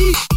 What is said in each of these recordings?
Everybody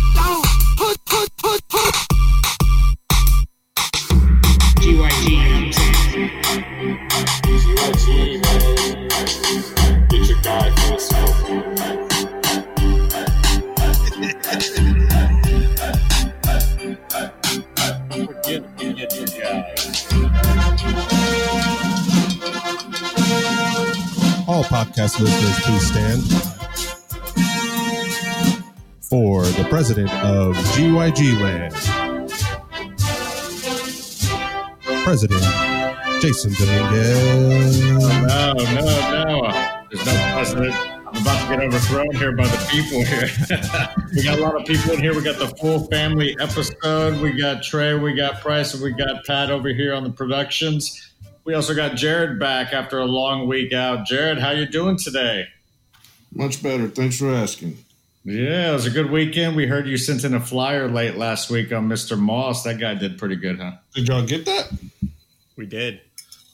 of GYG Land, President Jason Dominguez. No, no, no. There's no precedent. I'm about to get overthrown here by the people here. we got a lot of people in here. We got the full family episode. We got Trey, we got Price, and we got Pat over here on the productions. We also got Jared back after a long week out. Jared, how you doing today? Much better. Thanks for asking. Yeah, it was a good weekend. We heard you sent in a flyer late last week on Mr. Moss. That guy did pretty good, huh? Did y'all get that? We did.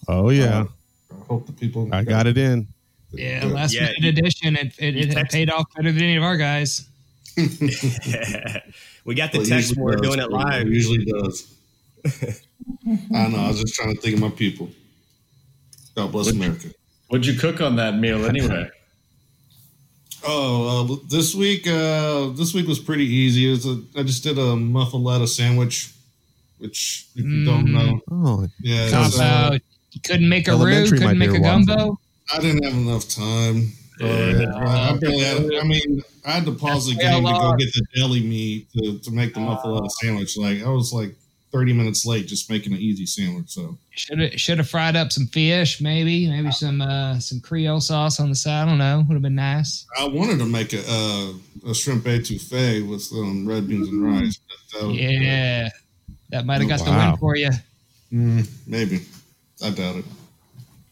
Oh yeah, oh. I hope the people. I got it in. Yeah, Good. last Yeah, minute edition. It, it, it text- paid off better than any of our guys. we got the Well, text usually when we're does. doing it live. It usually does. I know. I was just trying to think of my people. God bless America. What'd you cook on that meal anyway? Oh, uh, this week, uh, this week was pretty easy. It was a, I just did a muffaletta sandwich, which if you don't Mm. know, Oh, yeah, Cop it's, uh. You couldn't make a roux, couldn't make a gumbo. I didn't have enough time. for it. I barely had. I mean, I had to pause the That's way game to go get the deli meat to, to make the muffaletta sandwich. Like I was like thirty minutes late just making an easy sandwich. So Should have should have fried up some fish, maybe, maybe some uh, some Creole sauce on the side. I don't know. Would have been nice. I wanted to make a uh, a shrimp etouffee with um, red beans and rice. But that was- Yeah, that might have got the Wow. win for you. Mm, maybe. I doubt it.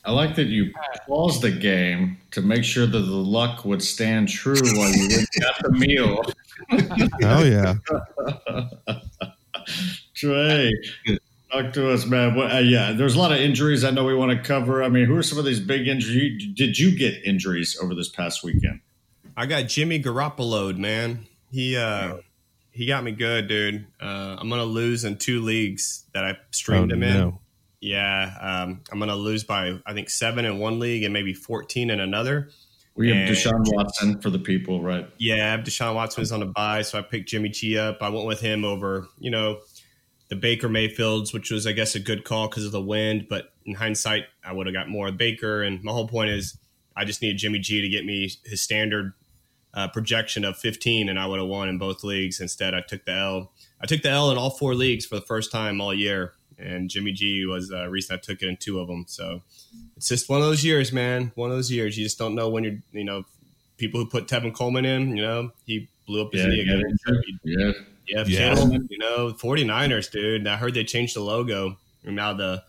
I like that you paused the game to make sure that the luck would stand true while you went got the meal. oh yeah. Trey, talk to us, man. What, uh, yeah, there's a lot of injuries I know we want to cover. I mean, who are some of these big injuries? Did you get injuries over this past weekend? I got Jimmy Garoppolo, man. He uh he got me good, dude. Uh, I'm gonna lose in two leagues that I Oh, streamed him in. no. Yeah, um, I'm gonna lose by I think seven in one league and maybe 14 in another. We have And- Deshaun Watson for the people, right? Yeah, Deshaun Watson was on a bye, so I picked Jimmy G up. I went with him over, you know, the Baker Mayfields, which was, I guess, a good call because of the wind. But in hindsight, I would have got more of Baker. And my whole point is, I just needed Jimmy G to get me his standard uh, projection of 15, and I would have won in both leagues. Instead, I took the L. I took the L in all four leagues for the first time all year, and Jimmy G was the reason I took it in two of them. So it's just one of those years, man. One of those years. You just don't know when you're, you know, people who put Tevin Coleman in, you know, he blew up his Yeah, knee again. yeah. Yeah, Yeah. Kittle, you know, 49ers, dude. I heard they changed the logo. And now the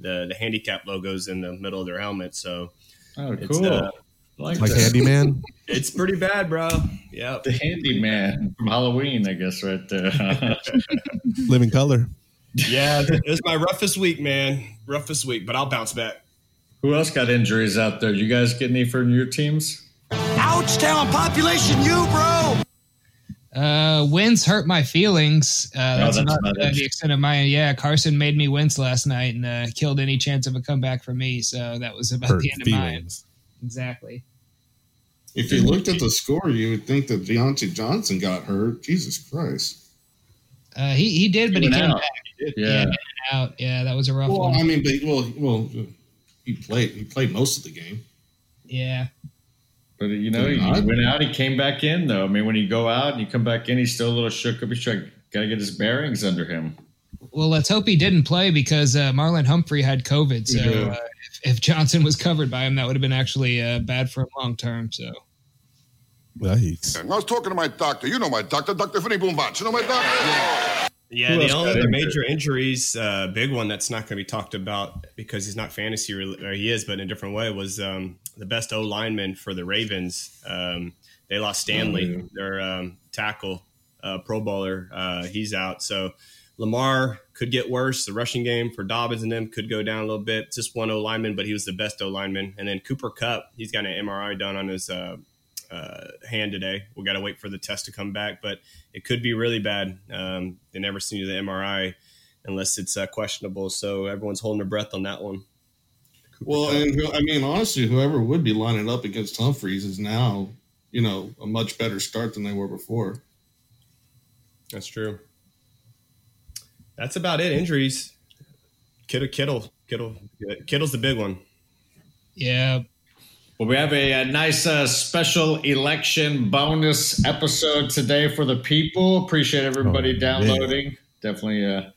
the the handicap logo's in the middle of their helmet. So Oh, It's, cool. uh, like, Like that. handyman. it's pretty bad, bro. Yeah. the handyman from Halloween, I guess, right there. Living color. Yeah, it was my roughest week, man. Roughest week, but I'll bounce back. Who else got injuries out there? You guys get any for your teams? Ouch town population, you, bro. Uh, wins hurt my feelings. Uh, that's, that's not not uh, the extent of my. Yeah, Carson made me wince last night and uh, killed any chance of a comeback for me. So that was about Hurt the end of mine. feelings. Exactly. If you looked at the score, you would think that Diontae Johnson got hurt. Jesus Christ. Uh, he he did, but he, went came out. back. Yeah. Yeah, out. Yeah, that was a rough Well, one. I mean, but well, well, he played. He played most of the game. Yeah. But you know, Did he went out. He came back in, though. I mean, when you go out and you come back in, he's still a little shook up. He's trying, got to get his bearings under him. Well, let's hope he didn't play because uh, Marlon Humphrey had COVID. So Yeah. uh, if, if Johnson was covered by him, that would have been actually uh, bad for him long term. So Yikes. I was talking to my doctor. You know my doctor, Dr. Finney Boombach. You know my doctor? Yeah, Who the else only got other injured? major injuries, uh, big one that's not going to be talked about because he's not fantasy, rel- or he is, but in a different way, was um, the best O lineman for the Ravens. Um, they lost Stanley, yeah. their um, tackle, uh, Pro Bowler. Uh, he's out. So Lamar could get worse. The rushing game for Dobbins and them could go down a little bit. Just one O lineman, but he was the best O lineman. And then Cooper Kupp, he's got an MRI done on his uh, uh, hand today. We got to wait for the test to come back, but it could be really bad. Um, they never send you the MRI unless it's uh, questionable, so everyone's holding their breath on that one. Well, and I mean, honestly, whoever would be lining up against Humphreys is now, you know, a much better start than they were before. That's true. That's about it. Injuries. Kittle, Kittle, Kittle, Kittle's the big one. Yeah. Well, we have a, a nice uh, special election bonus episode today for the people. Appreciate everybody Oh, downloading. Definitely uh,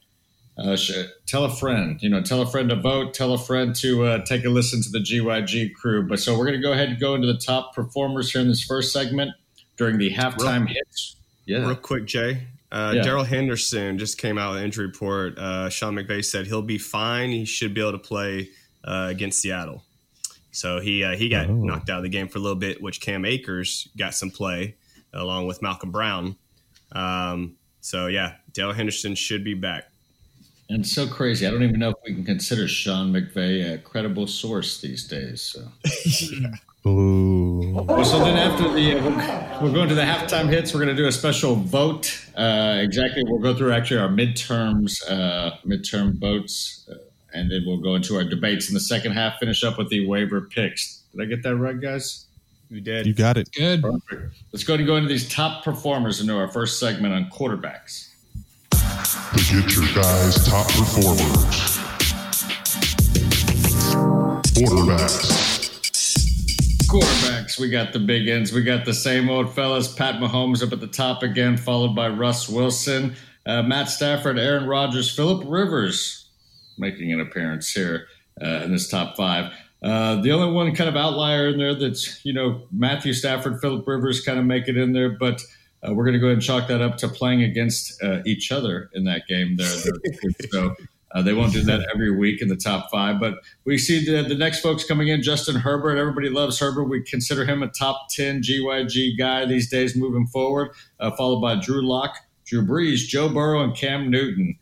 uh, tell a friend. You know, tell a friend to vote. Tell a friend to uh, take a listen to the GYG crew. But so we're going to go ahead and go into the top performers here in this first segment during the halftime hits. Yeah. Real quick, Jay. Uh, Yeah. Darrell Henderson just came out with an injury report. Uh, Sean McVay said he'll be fine. He should be able to play uh, against Seattle. So he uh, he got Oh. knocked out of the game for a little bit, which Cam Akers got some play along with Malcolm Brown. Um, so yeah, Darrell Henderson should be back. And so crazy. I don't even know if we can consider Sean McVay a credible source these days. So. Ooh. Well, so then after the uh, we're, we're going to the halftime hits. We're going to do a special vote. Uh, exactly, we'll go through actually our midterms, uh, midterm votes, uh, and then we'll go into our debates in the second half. Finish up with the waiver picks. Did I get that right, guys? You did. You got it. Good. Perfect. Let's go and go into these top performers into our first segment on quarterbacks. To get your guys' top performers. Quarterbacks. Quarterbacks, we got the big ends. We got the same old fellas. Pat Mahomes up at the top again, followed by Russ Wilson, uh, Matt Stafford, Aaron Rodgers, Philip Rivers making an appearance here uh, in this top five. Uh, the only one kind of outlier in there that's, you know, Matthew Stafford, Philip Rivers kind of make it in there, but uh, we're going to go ahead and chalk that up to playing against uh, each other in that game there. so uh, they won't do that every week in the top five, but we see the, the next folks coming in. Justin Herbert, everybody loves Herbert. We consider him a top 10 GYG guy these days moving forward, uh, followed by Drew Lock, Drew Brees, Joe Burrow, and Cam Newton.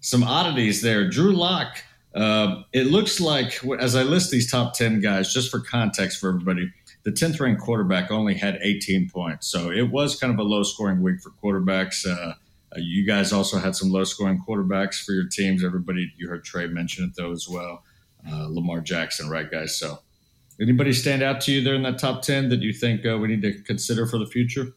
Some oddities there. Drew Lock, uh, it looks like, as I list these top 10 guys, just for context for everybody, the 10th ranked quarterback only had 18 points. So it was kind of a low scoring week for quarterbacks. Uh, uh, you guys also had some low scoring quarterbacks for your teams. Everybody, you heard Trey mention it though as well. Uh, Lamar Jackson, right, guys? So, anybody stand out to you there in that top 10 that you think uh, we need to consider for the future?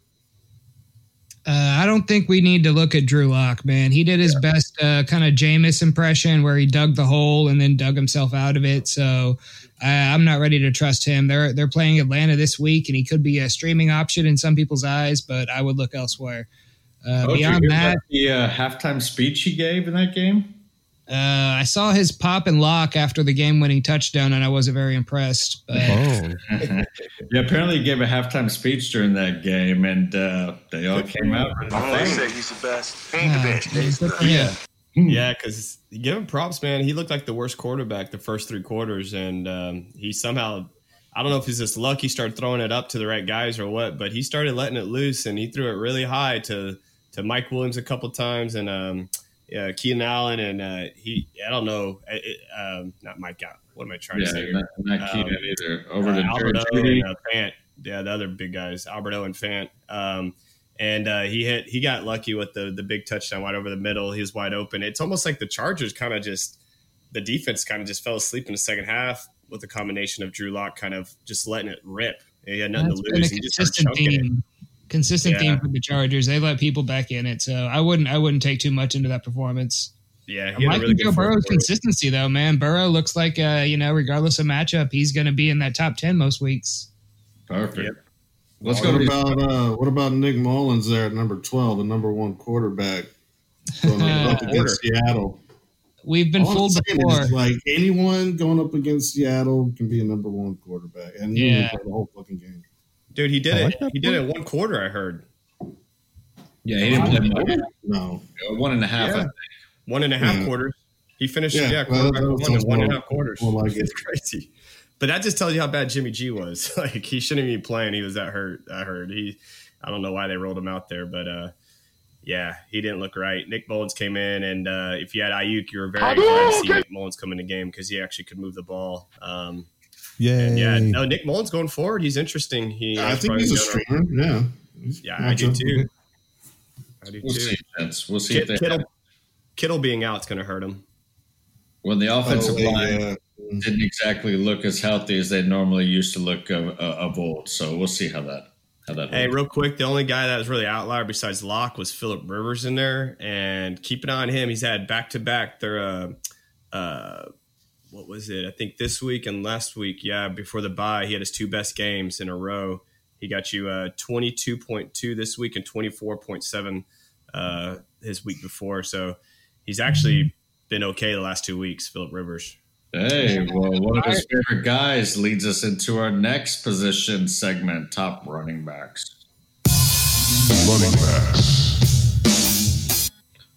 Uh, I don't think we need to look at Drew Lock, man. He did his best uh, kind of Jameis impression where he dug the hole and then dug himself out of it. So I, I'm not ready to trust him. They're they're playing Atlanta this week, and he could be a streaming option in some people's eyes, but I would look elsewhere. Uh, Oh, beyond that, the uh, halftime speech he gave in that game? Uh, I saw his pop and lock after the game-winning touchdown, and I wasn't very impressed. But Oh. yeah, apparently he gave a halftime speech during that game, and uh, they all came out. They say he's the best. He ain't the best. He's the best. yeah, Yeah, because give him props, man. He looked like the worst quarterback the first three quarters, and um, he somehow, I don't know if he's just lucky, started throwing it up to the right guys or what, but he started letting it loose, and he threw it really high to to Mike Williams a couple times, and um, yeah, Keenan Allen, and uh, he, I don't know, it, it, um, not Mike Allen. What am I trying to say? here? not, not Um, Keenan either. Over uh, to Alberto and uh, Fant. Yeah, the other big guys, Alberto and Fant. Um, and uh, he hit, he got lucky with the the big touchdown wide over the middle. He was wide open. It's almost like the Chargers kind of just the defense kind of just fell asleep in the second half with the combination of Drew Lock kind of just letting it rip. He had nothing that's to been a lose. He just consistent chunking theme. Consistent Yeah. theme for the Chargers. They let people back in it, so I wouldn't. I wouldn't take too much into that performance. Yeah, I'm he had a really Joe Burrow's consistency, though, man. Burrow looks like, uh, you know, regardless of matchup, he's going to be in that top 10 most weeks. Perfect. Yep. Let's go What to about uh, what about Nick Mullens there at number twelve, the number one quarterback going up against Seattle? We've been All I'm fooled before. is, like anyone going up against Seattle can be a number one quarterback, and he Yeah. yeah. the whole fucking game. Dude, he did I it. like that he did it one quarter. I heard Yeah, he didn't play much. No, One and a half. I Yeah. think. one and a half Yeah. quarters. He finished Yeah, yeah, well, quarterback that one in and a quarters. more like it. it's crazy. But that just tells you how bad Jimmy G was. like he shouldn't even be playing. He was that hurt. I heard he. I don't know why they rolled him out there, but uh, yeah, he didn't look right. Nick Mullens came in, and uh, if you had Aiyuk, you were very glad to see Nick Mullens come in the game because he actually could move the ball. Um, Yay. And yeah, no, Nick Mullens going forward, he's interesting. He, I think he's a gonna- streamer. Yeah. Yeah, I do too. I do We'll too. see, Vince. We'll see Kid, if they Kittle, Kittle being out's going to hurt him. when the offensive Oh, line yeah. didn't exactly look as healthy as they normally used to look of, of old. So we'll see how that how that. Hey, holds. real quick, the only guy that was really outlier besides Lock was Philip Rivers in there, and keep an eye on him. He's had back to back. Their uh, uh, what was it? I think this week and last week. Yeah, before the bye, he had his two best games in a row. He got you uh, twenty two point two this week and twenty four point seven uh, his week before. So he's actually been okay the last two weeks. Philip Rivers. Hey, well, one of his favorite guys leads us into our next position segment: top running backs. Running backs.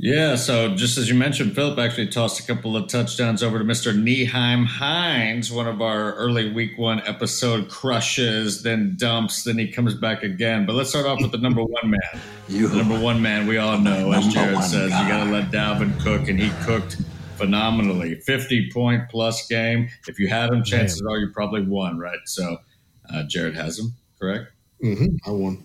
Yeah, so just as you mentioned, Philip actually tossed a couple of touchdowns over to Mr. Nyheim Hines, one of our early week one episode crushes, then dumps, then he comes back again. But let's start off with the number one man. You The number one man, we all know, as Jared says, guy. you got to let Dalvin cook, and he cooked phenomenally. 50 point plus game. If you had him, chances are you probably won, right? So uh, Jared has him, correct? Mm-hmm. I won.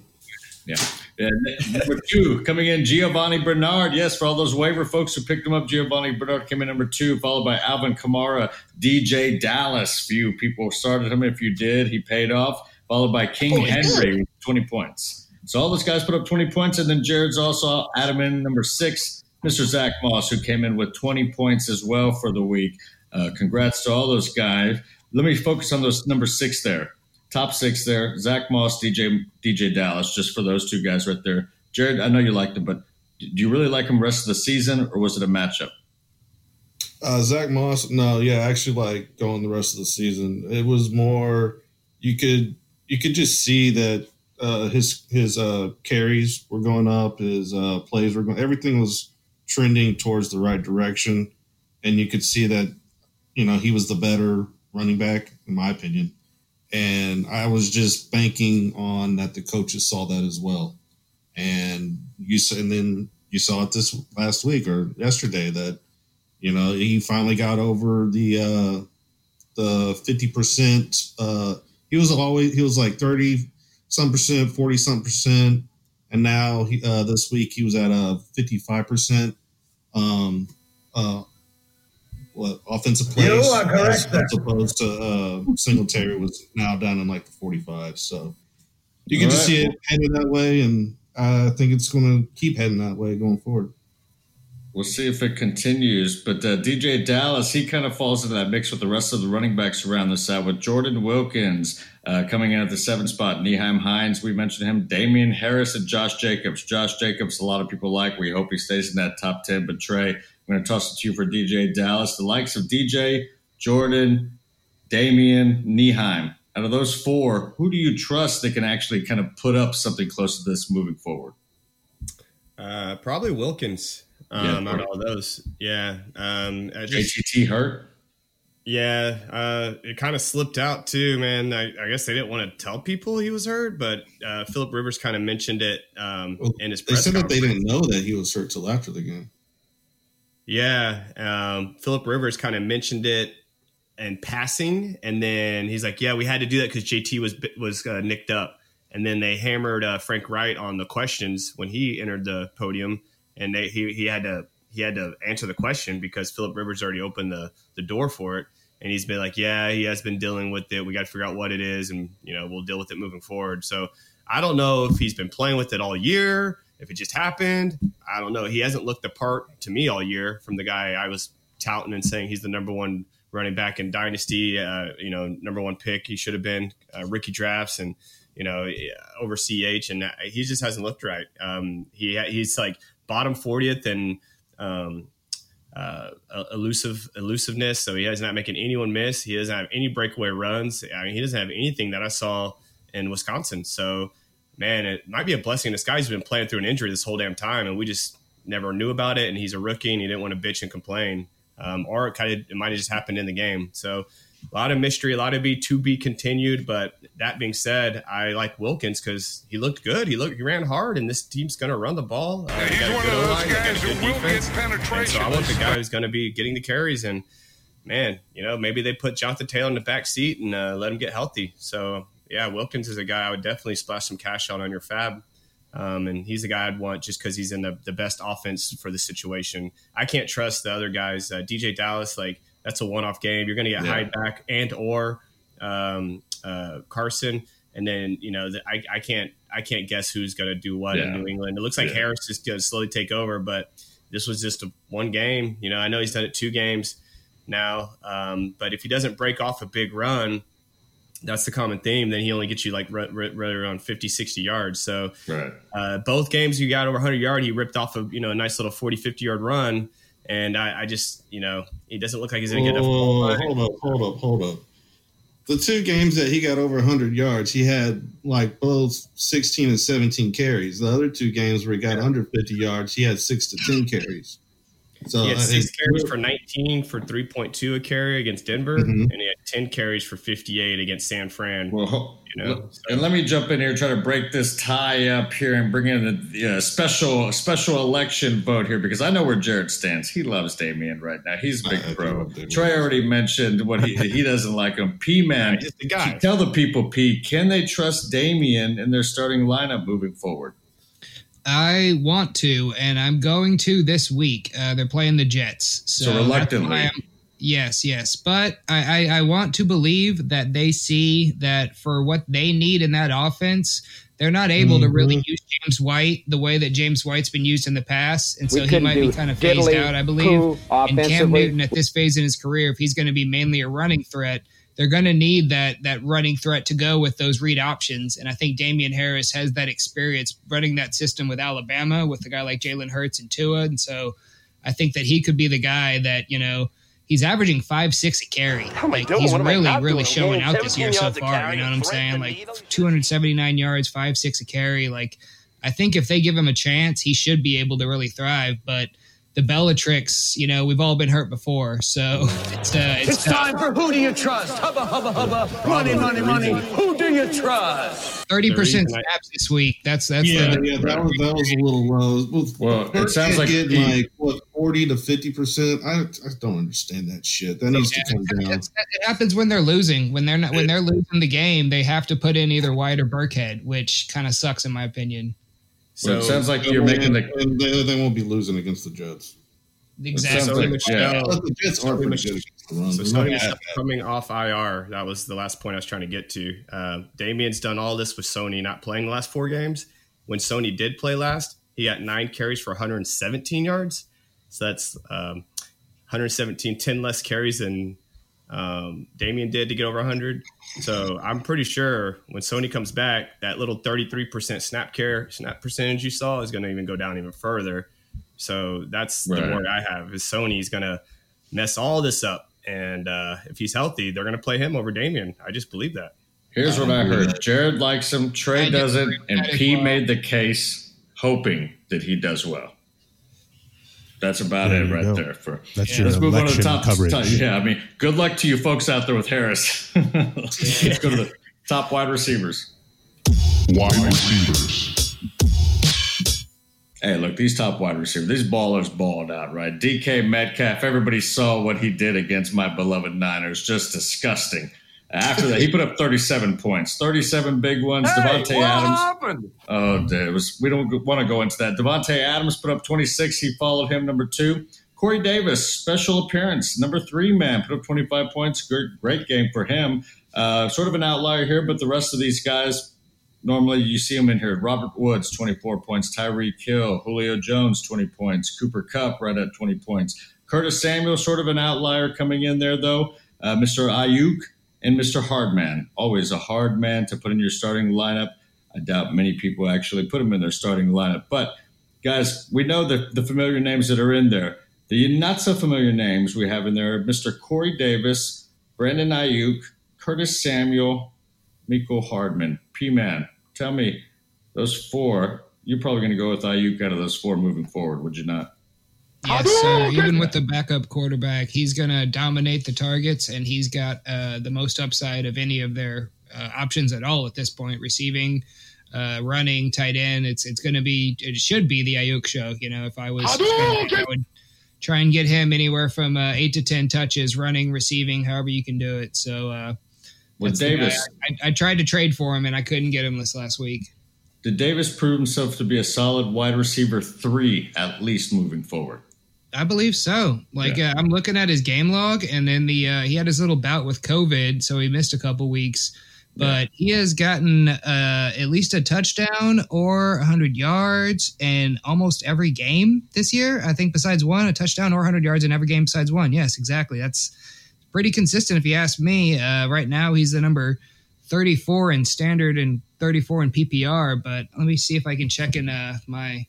Yeah. And number two, coming in, Giovani Bernard. Yes, for all those waiver folks who picked him up, Giovani Bernard came in number two, followed by Alvin Kamara, DJ Dallas. Few people started him. If you did, he paid off, followed by King Henry with 20 points. So all those guys put up 20 points, and then Jared's also Adam in number six, Mr. Zach Moss, who came in with 20 points as well for the week. Uh, congrats to all those guys. Let me focus on those number six there. Top six there. Zach Moss, DJ DJ Dallas, just for those two guys right there. Jared, I know you liked him, but do you really like him rest of the season, or was it a matchup? Uh, Zach Moss, no, yeah, actually like going the rest of the season. It was more you could you could just see that uh, his his uh, carries were going up, his uh, plays were going, everything was trending towards the right direction, and you could see that you know he was the better running back in my opinion, and I was just banking on that the coaches saw that as well, and you and then you saw it this last week or yesterday that you know, he finally got over the uh the fifty percent. Uh, he was always he was like thirty some percent, forty some percent, and now he uh, this week he was at a fifty five percent. Um, uh, what offensive plays You are correct, as, as opposed to uh, Singletary was now down in like the forty five. So you can All just right. see it heading that way, and I think it's going to keep heading that way going forward. We'll see if it continues. But uh, DJ Dallas, he kind of falls into that mix with the rest of the running backs around the side with Jordan Wilkins uh, coming in at the seventh spot. Nyheim Hines, we mentioned him. Damien Harris and Josh Jacobs. Josh Jacobs, a lot of people like. We hope he stays in that top 10. But Trey, I'm going to toss it to you for DJ Dallas. The likes of DJ, Jordan, Damien, Nyheim. Out of those four, who do you trust that can actually kind of put up something close to this moving forward? Uh, probably Wilkins. Yeah, Um, out of all those, yeah. Um, I just, JTT hurt? yeah, uh, it kind of slipped out too, man. I, I guess they didn't want to tell people he was hurt, but uh, Philip Rivers kind of mentioned it um, Well, in his They press said that they didn't know that he was hurt till after the game. Yeah, um, Philip Rivers kind of mentioned it and passing, and then he's like, "Yeah, we had to do that because JT was was uh, nicked up." And then they hammered uh, Frank Reich on the questions when he entered the podium, and they, he he had to he had to answer the question because Philip Rivers already opened the the door for it, and he's been like, "Yeah, he has been dealing with it. We got to figure out what it is, and you know we'll deal with it moving forward." So I don't know if he's been playing with it all year, if it just happened. I don't know. He hasn't looked the part to me all year from the guy I was touting and saying he's the number one running back in Dynasty. Uh, you know, number one pick. He should have been uh, Ricky drafts and you know over CH, and he just hasn't looked right. Um, he he's like bottom fortieth and. Um, uh, elusive elusiveness. So he is not making anyone miss. He doesn't have any breakaway runs. I mean, he doesn't have anything that I saw in Wisconsin. So, man, it might be a blessing. This guy's been playing through an injury this whole damn time, and we just never knew about it. And he's a rookie, and he didn't want to bitch and complain, um, or it kind of it might have just happened in the game. So, a lot of mystery, a lot of be to be continued. But that being said, I like Wilkins because he looked good. He looked he ran hard, and this team's going to run the ball. Uh, got a good O-line, they got a good defense. And so I want the guy who's going to be getting the carries and man, you know, maybe they put Jonathan Taylor in the back seat and uh, let him get healthy. So yeah, Wilkins is a guy I would definitely splash some cash on on your fab. Um, and he's a guy I'd want just because he's in the, the best offense for the situation. I can't trust the other guys. Uh, DJ Dallas, like that's a one off game. You're going to get Yeah. Hyde back and or um, uh, Carson, and then you know the, I, I can't I can't guess who's going to do what in New England. It looks like Yeah. Harris is going to slowly take over, but this was just a one game. You know, I know he's done it two games now, um, but if he doesn't break off a big run, that's the common theme. Then he only gets you like right, right, right around 50, 60 yards. So Right. uh, both games you got over 100 yard, he ripped off a you know a nice little 40, 50 yard run. And I, I just, you know, he doesn't look like he's going to get enough. Oh, hold up, hold up, hold up. The two games that he got over 100 yards, he had like both 16 and 17 carries. The other two games where he got under 50 yards, he had six to 10 carries. So He had six think- carries for 19 for 3.2 a carry against Denver, Mhm. and he had 10 carries for 58 against San Fran. Well, You know, so- and let me jump in here, try to break this tie up here, and bring in a, uh special special election vote here because I know where Jared stands. He loves Damien right now. He's a big I pro. love Damien. Trey already mentioned what he he doesn't like him. P man, He's the guy. tell the people, P, can they trust Damien in their starting lineup moving forward? I want to, and I'm going to this week. Uh, they're playing the Jets, so, So reluctantly. I'm- yes, yes, but I, I, I want to believe that they see that for what they need in that offense, they're not able to really use James White the way that James White's been used in the past, and We so he might be kind of phased out. I believe. poo And Cam. Newton at this phase in his career, if he's going to be mainly a running threat, they're going to need that that running threat to go with those read options. And I think Damien Harris has that experience running that system with Alabama with a guy like Jalen Hurts and Tua. And so I think that he could be the guy that, you know, he's averaging five, six a carry. How am I Like he's What am I really, really showing out this year so far. You know what I'm saying? Like 279 yards, five, six a carry. Like I think if they give him a chance, he should be able to really thrive. But the Bellatrix, you know, we've all been hurt before, so it's uh, it's, It's time for who do you trust? Hubba, hubba, hubba. Money, money, money. Who do you trust? thirty percent The reason I- snaps this week. That's that's yeah, the, yeah, that was that was a little low. With, Well, it Hurts sounds like getting he- like what 40 to 50 percent. I, I don't understand that shit. That needs to come down. That's- it happens when they're losing. When they're not when they're losing the game, they have to put in either White or Burkhead, which kind of sucks in my opinion. Well, it So- sounds like you're making the and they, they won't be losing against the Jets. Exactly. sounds like- much- yeah. The Jets are pretty good against the run. So They're Sony not is bad. coming off IR. That was the last point I was trying to get to. Uh, Damien's done all this with Sony not playing the last four games. When Sony did play last, he got nine carries for 117 yards. So that's um, 117, 10 less carries than um, Damien did to get over 100. So I'm pretty sure when Sony comes back, that little 33% snap care snap percentage you saw is going to even go down even further. So that's Right. the word I have is Sony's going to mess all this up. And uh, if he's healthy, they're going to play him over Damien. I just believe that. Here's what I heard. Jared likes him, Trey doesn't, and that as P made the case hoping that he does well. That's about There it right go. there. For That's your let's move on to the top coverage. top- Yeah, I mean, good luck to you folks out there with Harris. let's go to the top wide receivers. Wide receivers. Hey, look, these top wide receivers, these ballers balled out, right? DK Metcalf, everybody saw what he did against my beloved Niners. Just disgusting. After that, he put up 37 points, 37 big ones. Davante Adams. happened? Oh, dude, it was, we don't want to go into that. Davante Adams put up 26. He followed him, number two. Corey Davis, special appearance, number three man, put up 25 points. Great, great game for him. Uh, sort of an outlier here, but the rest of these guys, normally you see them in here. Robert Woods, 24 points. Tyreek Hill, Julio Jones, 20 points. Cooper Kupp, right at 20 points. Curtis Samuel, sort of an outlier coming in there, though. Uh, Mr. Aiyuk and Mr. Hardman, always a hard man to put in your starting lineup. I doubt many people actually put him in their starting lineup. But guys, we know the, the familiar names that are in there. The not so familiar names we have in there are Mr. Corey Davis, Brandon Aiyuk, Curtis Samuel, Miko Hardman. P Man, tell me those four. You're probably going to go with Aiyuk out of those four moving forward, would you not? Yes, sir. Even with the backup quarterback, he's going to dominate the targets, and he's got uh, the most upside of any of their uh, options at all at this point. Receiving, uh, running, tight end. It's it's going to be. It should be the Aiyuk show. You know, if I was, I would try and get him anywhere from uh, eight to ten touches, running, receiving, however you can do it. So uh, With that's the guy Davis, I, I, I tried to trade for him and I couldn't get him this last week. did Davis prove himself to be a solid wide receiver three at least moving forward? I believe so. Like uh, I'm looking at his game log, and then the uh, he had his little bout with COVID, so he missed a couple weeks. But he has gotten uh, at least a touchdown or 100 yards in almost every game this year. I think besides one, a touchdown or 100 yards in every game besides one. Yes, exactly. That's pretty consistent if you ask me. Uh, right now, he's the number 34 in standard and 34 in PPR. But let me see if I can check in uh, my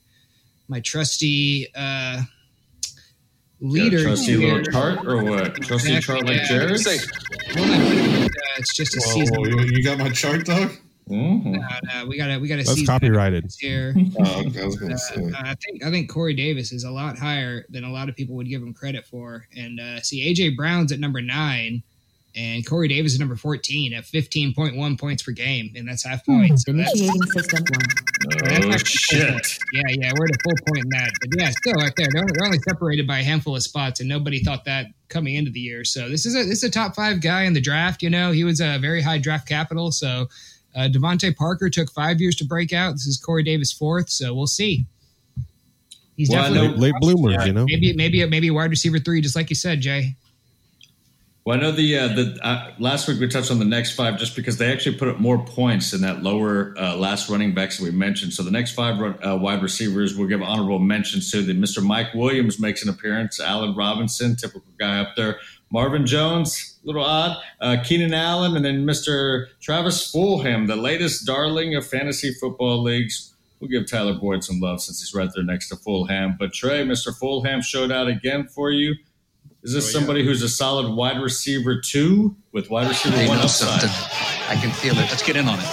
my trusty leader. trusty little chart or what? Trusty Exactly, chart like yeah. Jared's? Well, uh, it's just a Whoa, season. whoa, you, you got my chart, dog? No, no, we got to we got to That's see copyrighted. here. Oh, okay, I was gonna Uh, say. I think I think Corey Davis is a lot higher than a lot of people would give him credit for. And uh, see, AJ Brown's at number nine, and Corey Davis is number fourteen at fifteen point one points per game, and that's half points. So that's, Initiating system one. that's Oh, shit. Yeah, yeah, we're at a full point in that. But yeah, still right there. They're only, they're only separated by a handful of spots, and nobody thought that coming into the year. So this is a this is a top five guy in the draft. You know, he was a very high draft capital. So uh, DeVante Parker took five years to break out. This is Corey Davis fourth. So we'll see. He's Well, definitely know- Late, bloomer, bloomers, you know. maybe maybe maybe wide receiver three, just like you said, Jay. Well, I know the uh, the uh, last week we touched on the next five just because they actually put up more points in that lower uh, last running backs that we mentioned. So the next five run, uh, wide receivers we'll give honorable mentions to. The Mr. Mike Williams makes an appearance. Allen Robinson, typical guy up there. Marvin Jones, a little odd. Uh, Keenan Allen, and then Mr. Travis Fulgham, the latest darling of fantasy football leagues. We'll give Tyler Boyd some love since he's right there next to Fulgham. But Trey, Mr. Fulgham showed out again for you. Is this Oh, yeah. somebody who's a solid wide receiver two with wide receiver I one upside? something. I can feel it. Let's get in on it.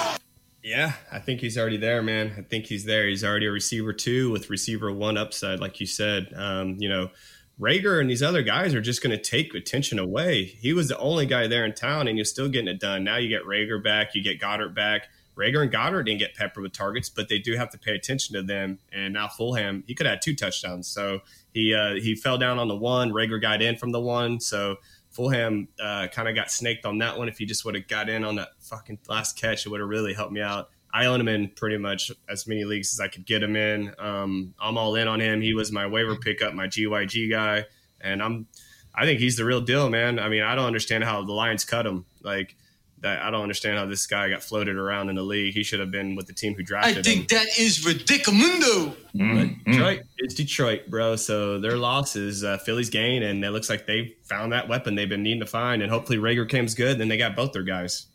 Yeah, I think he's already there, man. I think he's there. He's already a receiver two with receiver one upside, like you said. Um, you know, Reagor and these other guys are just going to take attention away. He was the only guy there in town, and you're still getting it done. Now you get Reagor back, you get Goedert back. Reagor and Goedert didn't get peppered with targets, but they do have to pay attention to them. And now Fulgham, he could have two touchdowns. So he uh, he fell down on the one. Reagor got in from the one. So Fulgham uh, kind of got snaked on that one. If he just would have got in on that fucking last catch, it would have really helped me out. I own him in pretty much as many leagues as I could get him in. Um, I'm all in on him. He was my waiver pickup, my GYG guy, and I'm. I think he's the real deal, man. I mean, I don't understand how the Lions cut him. Like I don't understand how this guy got floated around in the league. He should have been with the team who drafted him. I think that is ridiculous. Mm, Detroit, it's Detroit, bro. So their loss is uh, Philly's gain, and it looks like they found that weapon they've been needing to find. And hopefully Reagor comes good. Then they got both their guys.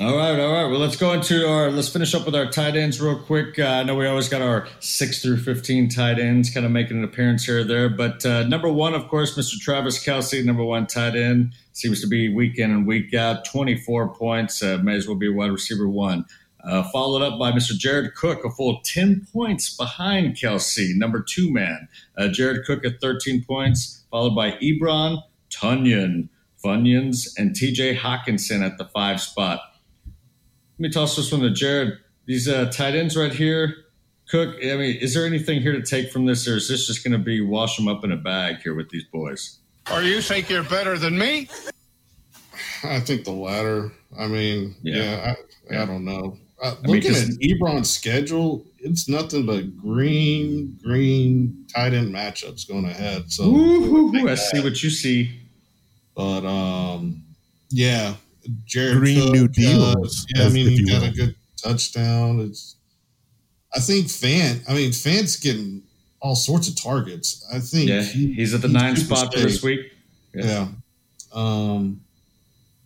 All right, all right. Well, let's go into our. Let's finish up with our tight ends real quick. Uh, I know we always got our six through fifteen tight ends, kind of making an appearance here or there. But uh, number one, of course, Mr. Travis Kelce, number one tight end, seems to be week in and week out. Twenty four points, uh, may as well be wide receiver one. Uh, followed up by Mr. Jared Cook, a full 10 points behind Kelce, number two man. Uh, Jared Cook at 13 points, followed by Ebron, Tonyan, Funyuns, and TJ Hockenson at the five spot. Let me toss this one to Jared. These uh, tight ends right here, Cook. I mean, is there anything here to take from this, or is this just going to be wash them up in a bag here with these boys? Or you think you're better than me? I think the latter. I mean, Yeah. yeah, I, Yeah. I don't know. Uh, mean, looking 'cause- at Ebron's schedule, it's nothing but green, green tight end matchups going ahead. So, Ooh, I see what you see. but um, yeah, Jared Green Cook, New uh, Deals, yeah, I mean, he got will. a good touchdown. It's, I think Fant. I mean, Fant's getting all sorts of targets. I think Yeah, he- he's at the he's nine spot for safe. this week. Yeah. Um,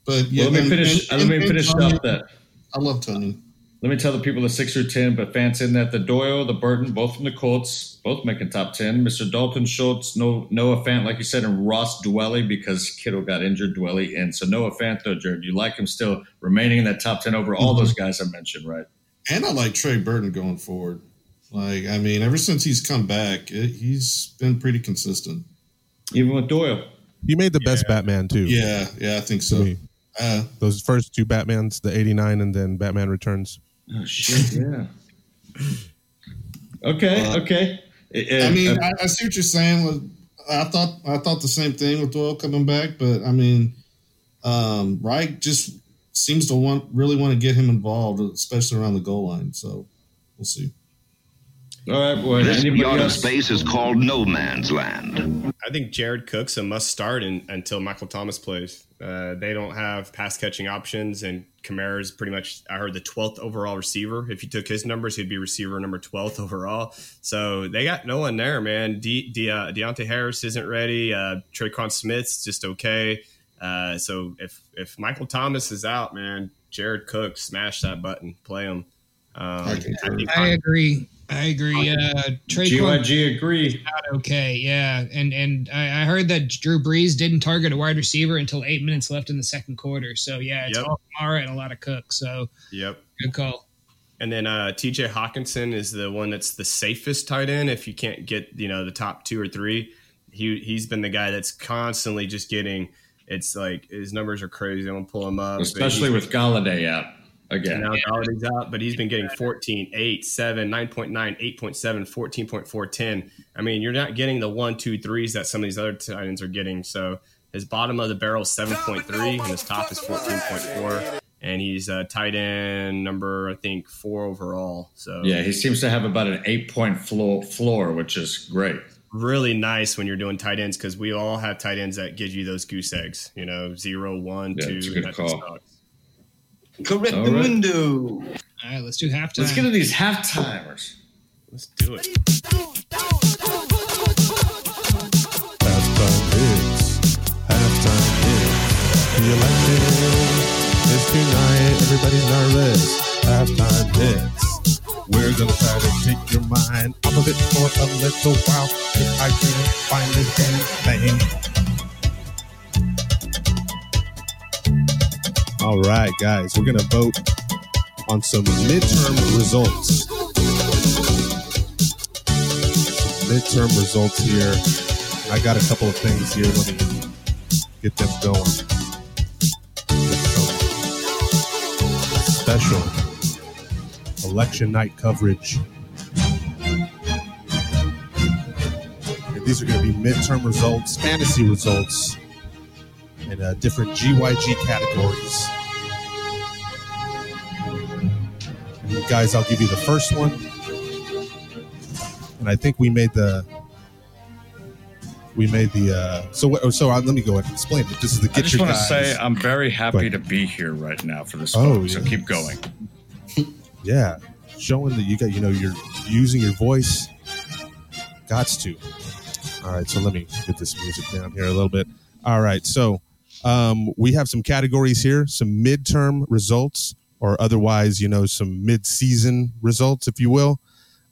but yeah, Well, let me and- finish. and- let me finish and up that. I love Tony. Let me tell the people the six through ten, but Fant's in that the Doyle, the Burton, both from the Colts, both making top ten. Mr. Dalton Schultz, no Noah Fant, like you said, and Ross Dwelley because Kittle got injured, Dwelley in. So Noah Fant, though, Jared, you like him still remaining in that top ten over all those guys I mentioned, right? And I like Trey Burton going forward. Like, I mean, ever since he's come back, it, he's been pretty consistent. Even with Doyle. He made the best Batman too. Yeah, yeah, I think so. Uh, Those first two Batmans, the '89 and then Batman Returns. Oh shit! Yeah. okay. Uh, okay. I mean, I, I see what you're saying. With I thought I thought the same thing with Doyle coming back, but I mean, um, Reich just seems to want really want to get him involved, especially around the goal line. So we'll see. All right, boy. This Anybody yard of space is called no man's land. I think Jared Cook's a must start in, until Michael Thomas plays. Uh, they don't have pass catching options, and Kamara's pretty much, I heard, the 12th overall receiver. If you took his numbers, he'd be receiver number 12th overall. So they got no one there, man. De- De- uh, Deonte Harris isn't ready. Uh, Tre'Quan Smith's just okay. Uh, so if, if Michael Thomas is out, man, Jared Cook, smash that button, play him. Um, I think I agree. I agree. Uh, Tre'Quan GYG agree. not okay. Yeah, and and I, I heard that Drew Brees didn't target a wide receiver until eight minutes left in the second quarter. So yeah, it's Yep. all Kamara and a lot of Cook. So Yep. good call. And then uh, TJ Hockenson is the one that's the safest tight end. If you can't get you know the top two or three, he he's been the guy that's constantly just getting. It's like his numbers are crazy. I'm gonna pull him up, Especially with Golladay out again. now Golladay's out, but he's been getting 14, 8, 7, 9.9, 8.7, 14.4, 10. I mean, you're not getting the one, two, threes that some of these other tight ends are getting. So his bottom of the barrel is 7.3 and his top is 14.4. And he's uh, tight end number, I think, four overall. So Yeah, he seems to have about an eight point floor, floor which is great. really nice when you're doing tight ends because we all have tight ends that give you those goose eggs. You know, zero, one, Yeah, two. it's a good that call. sucks. Correct All the right. window. All right, let's do halftime. Let's get to these half timers. Let's do it. Halftime hits. Halftime hits. The election is tonight. Everybody's nervous. Halftime hits. We're gonna try to take your mind off of it for a little while. If I can find this damn thing. All right, guys, we're gonna vote on some midterm results. Midterm results here. I got a couple of things here. Let me get them going. Special election night coverage. These are going to be midterm results, fantasy results, and uh, different GYG categories. Guys, I'll give you the first one. And I think we made the we made the uh so so uh, let me go ahead and explain it. This is the I just want to say I'm very happy to be here right now for this. Oh, vote, so keep going. yeah showing that you got you know you're using your voice. Gots to. All right so let me get this music down here a little bit. All right so um we have some categories here some midterm results or otherwise you know some mid-season results if you will.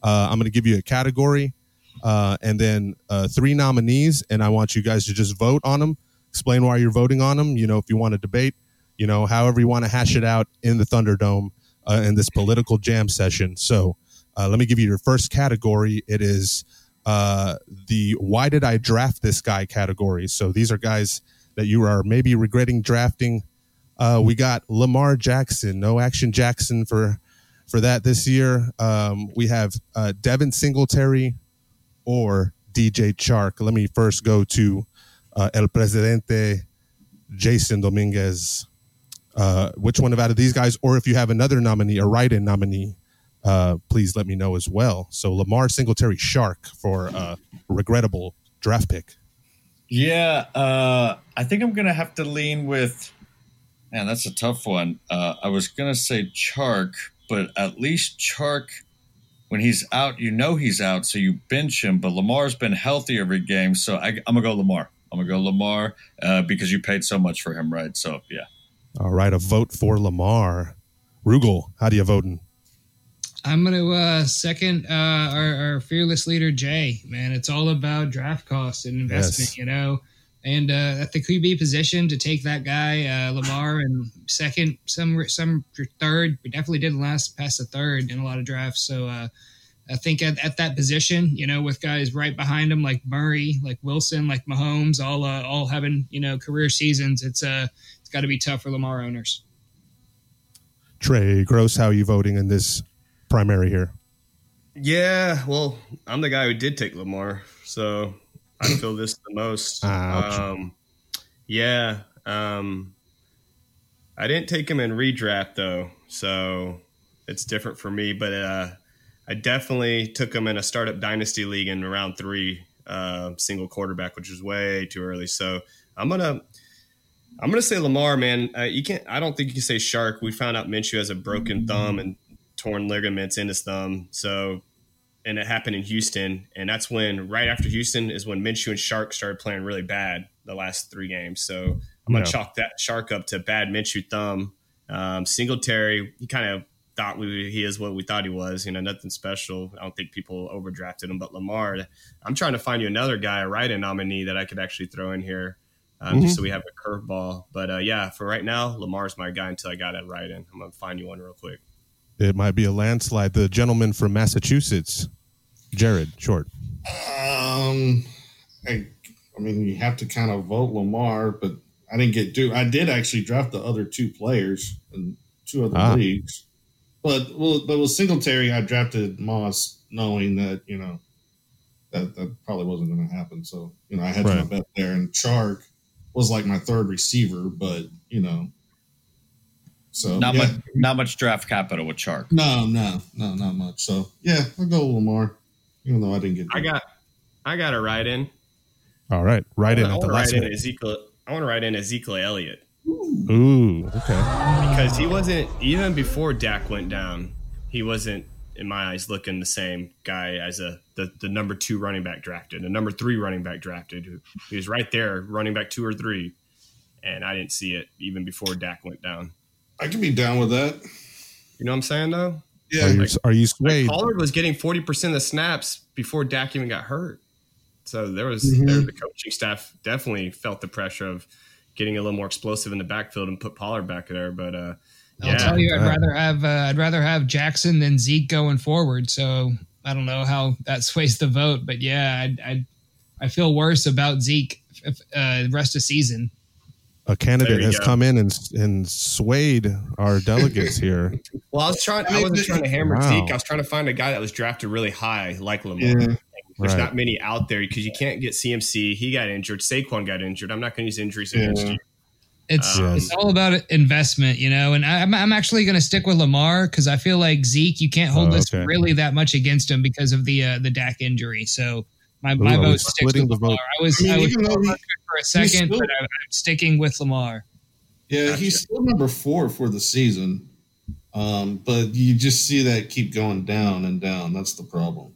Uh, i'm going to give you a category uh, and then uh, three nominees and i want you guys to just vote on them explain why you're voting on them you know if you want to debate you know however you want to hash it out in the thunderdome uh, in this political jam session. So uh, let me give you your first category. It is uh, the why did i draft this guy category. So these are guys that you are maybe regretting drafting uh, we got lamar jackson no action jackson for for that this year um, we have uh, devin singletary or DJ Chark. Let me first go to uh, El Presidente, Jason Dominguez. Uh, which one of out of these guys, or if you have another nominee, a write-in nominee, uh, please let me know as well. So Lamar Singletary Chark for uh, regrettable draft pick. Yeah, uh, I think I'm gonna have to lean with. Man, that's a tough one. Uh, I was gonna say Chark, but at least Chark, when he's out, you know he's out, so you bench him. But Lamar's been healthy every game, so I, I'm gonna go Lamar. I'm gonna go Lamar uh, because you paid so much for him, right? So yeah. All right, a vote for Lamar. Rugel, how do you voting? I'm going to uh, second uh, our, our fearless leader, Jay. Man, it's all about draft cost and investment, Yes. you know. And uh, at the QB position to take that guy, uh, Lamar, and second, some some third. We definitely didn't last past the third in a lot of drafts. So uh, I think at, at that position, you know, with guys right behind him like Murray, like Wilson, like Mahomes, all uh, all having you know career seasons, it's uh it's got to be tough for Lamar owners. Trey Gross, how are you voting in this primary here? Yeah, well, I'm the guy who did take Lamar, so I feel this the most. Ouch. Um, yeah. Um, I didn't take him in redraft though, so it's different for me. But uh, I definitely took him in a startup dynasty league in round three, uh, single quarterback, which was way too early. So I'm gonna. I'm gonna say Lamar, man. Uh, you can't. I don't think you can say Chark. We found out Minshew has a broken thumb and torn ligaments in his thumb. So, and it happened in Houston, and that's when right after Houston is when Minshew and Chark started playing really bad the last three games. So I'm gonna Yeah. chalk that Chark up to bad Minshew thumb. Um, Singletary, he kind of thought we, he is what we thought he was. You know, nothing special. I don't think people overdrafted him, but Lamar. I'm trying to find you another guy, a write-in nominee that I could actually throw in here. Um, Mhm. Just so we have a curveball, but uh, yeah, for right now, Lamar's my guy until I got it right in. I'm gonna find you one real quick. It might be a landslide. The gentleman from Massachusetts, Jared Short. Um, I, I mean, you have to kind of vote Lamar, but I didn't get do. I did actually draft the other two players in two other Ah. leagues, but well, but with Singletary, I drafted Moss knowing that you know that that probably wasn't going to happen. So you know, I had my Right. bet there, and Chark was like my third receiver, but you know, so Not yeah. much, not much draft capital with Chark. No, no, no, not much. So yeah, I'll go with Lamar, even though I didn't get. I got, I got a write in. All right, right in I at the want to last write in minute. Ezekiel. I want to write in Ezekiel Elliott Ooh, okay. because he wasn't even before Dak went down. He wasn't, in my eyes, looking the same guy as a the, the number two running back drafted, the number three running back drafted. Who he was right there, running back two or three, and I didn't see it even before Dak went down. I can be down with that. You know what I'm saying though? Yeah, Are you, are you swayed? Pollard was getting 40% of the snaps before Dak even got hurt. So there was Mhm. there, the coaching staff definitely felt the pressure of getting a little more explosive in the backfield and put Pollard back there. But uh, I'll yeah, tell you, I'd rather have uh, I'd rather have Jackson than Zeke going forward. So I don't know how that sways the vote, but yeah, I I, I feel worse about Zeke if, uh, the rest of season. A candidate has go. come in and and swayed our delegates here. well, I was trying. I wasn't trying to hammer Wow. Zeke. I was trying to find a guy that was drafted really high, like Lamar. Yeah. There's Right. not many out there because you can't get CMC. He got injured. Saquon got injured. I'm not going to use injuries against you. It's Um, it's all about investment, you know. And I'm I'm actually going to stick with Lamar because I feel like Zeke, you can't hold Oh, this okay. really that much against him because of the uh, the Dak injury. So my, my Ooh, vote sticks splitting with Lamar. vote? I was I mean, I was he- for a second, still- but I, I'm sticking with Lamar. Yeah, he's still number four for the season. Um, but you just see that keep going down and down. That's the problem.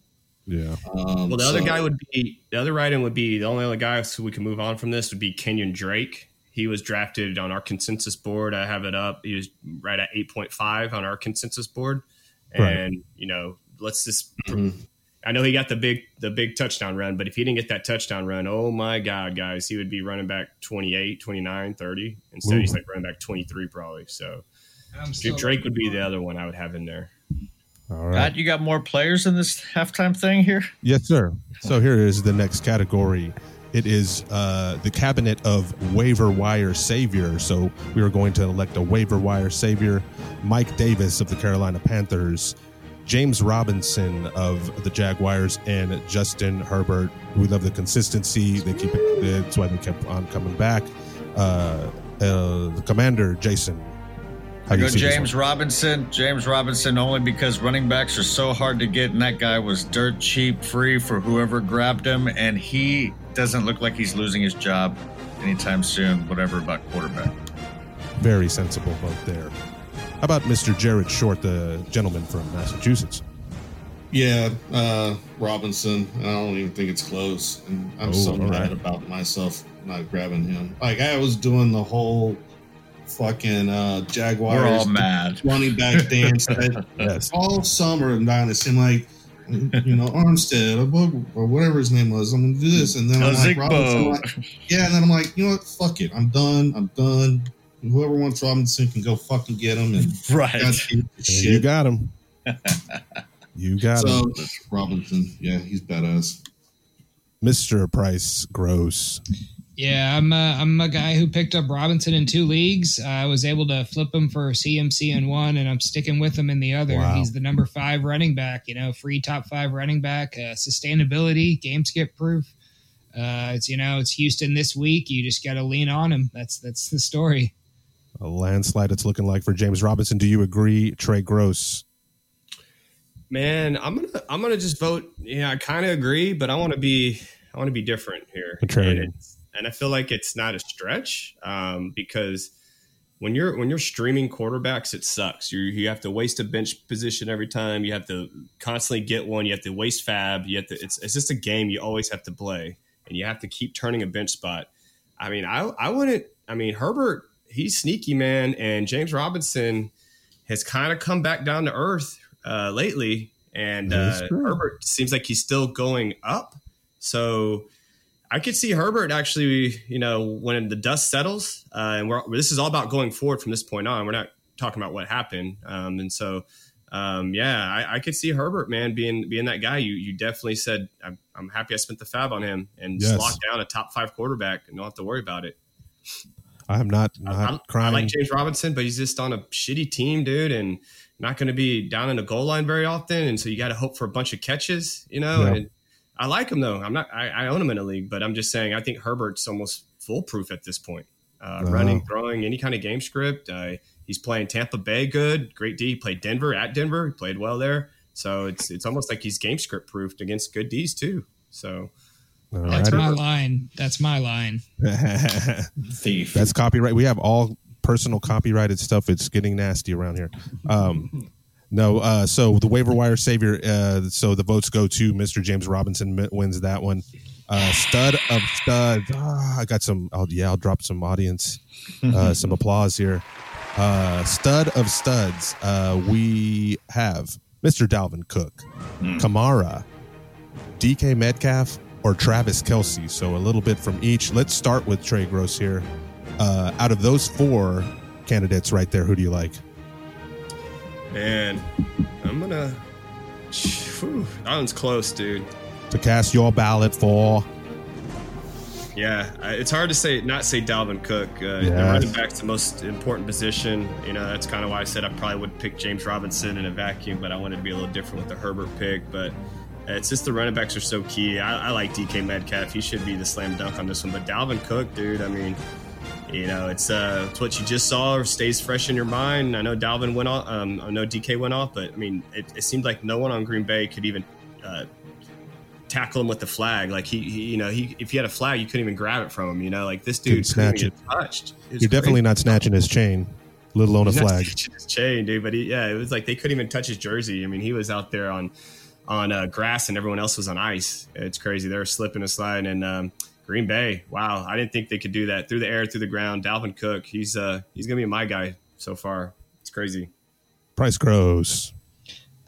Yeah. Um, Well, the other so- guy would be the other write-in would be the only other guy who we can move on from this would be Kenyon Drake. He was drafted on our consensus board. I have it up. He was right at eight point five on our consensus board, Right. and you know, let's just. Mhm. I know he got the big the big touchdown run, but if he didn't get that touchdown run, oh my god, guys, he would be running back 28, 29, 30. Instead, Ooh. he's like running back 23 probably. So I'm Drake would be the other one I would have in there. All right. Matt, you got more players in this halftime thing here? Yes, sir. So here is the next category. It is uh, the cabinet of waiver wire savior. So we are going to elect a waiver wire savior: Mike Davis of the Carolina Panthers, James Robinson of the Jaguars, and Justin Herbert. We love the consistency. They keep it. That's why they kept on coming back. Uh, uh, the commander, Jason. How I go you see this James Robinson. James Robinson only because running backs are so hard to get, and that guy was dirt cheap, free for whoever grabbed him, and he doesn't look like he's losing his job anytime soon. Whatever about quarterback. Very sensible vote there. How about Mr. Jared Short, the gentleman from Massachusetts? Yeah, uh, Robinson. I don't even think it's close. And I'm Oh, so mad right. about myself not grabbing him. Like I was doing the whole fucking uh, Jaguars We're all mad. running back dance that Yes. all summer and Dynasty. I'm like, you know, Armstead or, or whatever his name was. I'm gonna do this, and then I'm like, Robinson. I'm like, yeah, and then I'm like, you know what? Fuck it. I'm done. I'm done. Whoever wants Robinson can go fucking get him. And Right. God, shit. You got him. You got so him. Robinson, yeah, he's badass. Mr. Price Gross. Yeah, I'm a, I'm a guy who picked up Robinson in two leagues. I was able to flip him for CMC in one, and I'm sticking with him in the other. Wow. He's the number five running back. You know, free top five running back, uh, sustainability, game skip proof. uh, it's you know it's Houston this week. You just got to lean on him. That's that's the story. A landslide. It's looking like for James Robinson. Do you agree, Trey Gross? Man, I'm gonna I'm gonna just vote. Yeah, I kind of agree, but I want to be I want to be different here. And, and I feel like it's not a stretch um, because when you're when you're streaming quarterbacks, it sucks. You you have to waste a bench position every time. You have to constantly get one. You have to waste fab. You have to. It's it's just a game you always have to play, and you have to keep turning a bench spot. I mean, I I wouldn't. I mean, Herbert, he's sneaky man, and James Robinson has kind of come back down to earth uh, lately, and uh. Herbert seems like he's still going up. So I could see Herbert actually, you know, when the dust settles, uh, and we're, this is all about going forward from this point on. We're not talking about what happened, um, and so um, yeah, I, I could see Herbert, man, being being that guy. You you definitely said I'm, I'm happy I spent the fab on him and just Yes. lock down a top five quarterback and don't have to worry about it. I am not not I, I crying. like James Robinson, but he's just on a shitty team, dude, and not going to be down in the goal line very often. And so you got to hope for a bunch of catches, you know. Yeah. And I like him though. I'm not. I, I own him in a league, but I'm just saying I think Herbert's almost foolproof at this point. Uh, Wow. Running, throwing, any kind of game script. Uh, he's playing Tampa Bay good, great D. He played Denver at Denver. He played well there. So it's it's almost like he's game script proofed against good D's too. So All That's right. my line. That's my line. Thief. That's copyright. We have all personal copyrighted stuff. It's getting nasty around here. Um, no, uh, so the waiver wire savior. Uh, so the votes go to Mr. James Robinson. Wins that one. Uh, stud of studs. Ah, I got some. I'll, yeah, I'll drop some audience, uh, some applause here. Uh, stud of studs. Uh, we have Mr. Dalvin Cook, Kamara, DK Metcalf, or Travis Kelce. So a little bit from each. Let's start with Trey Gross here. Uh, out of those four candidates right there, who do you like? man, I'm gonna. Whew, that one's close, dude. To cast your ballot for. Yeah, it's hard to say not say Dalvin Cook. Uh, the Yes. running back's the most important position. You know, that's kind of why I said I probably would pick James Robinson in a vacuum, but I wanted to be a little different with the Herbert pick. But it's just the running backs are so key. I, I like DK Metcalf. He should be the slam dunk on this one. But Dalvin Cook, dude, I mean, you know, it's uh, it's what you just saw stays fresh in your mind. I know Dalvin went off. Um, I know DK went off, but I mean, it, it seemed like no one on Green Bay could even uh, tackle him with the flag. Like he, he, you know, he if he had a flag, you couldn't even grab it from him. You know, like this dude snatch get touched. It You're definitely not snatching his chain, let alone a He's not flag. his chain, dude. But he, yeah, it was like they couldn't even touch his jersey. I mean, he was out there on on uh, grass, and everyone else was on ice. It's crazy. They were slipping and sliding. And um, Green Bay, wow, I didn't think they could do that through the air, through the ground. Dalvin Cook, he's uh, he's gonna be my guy so far. It's crazy. Price grows.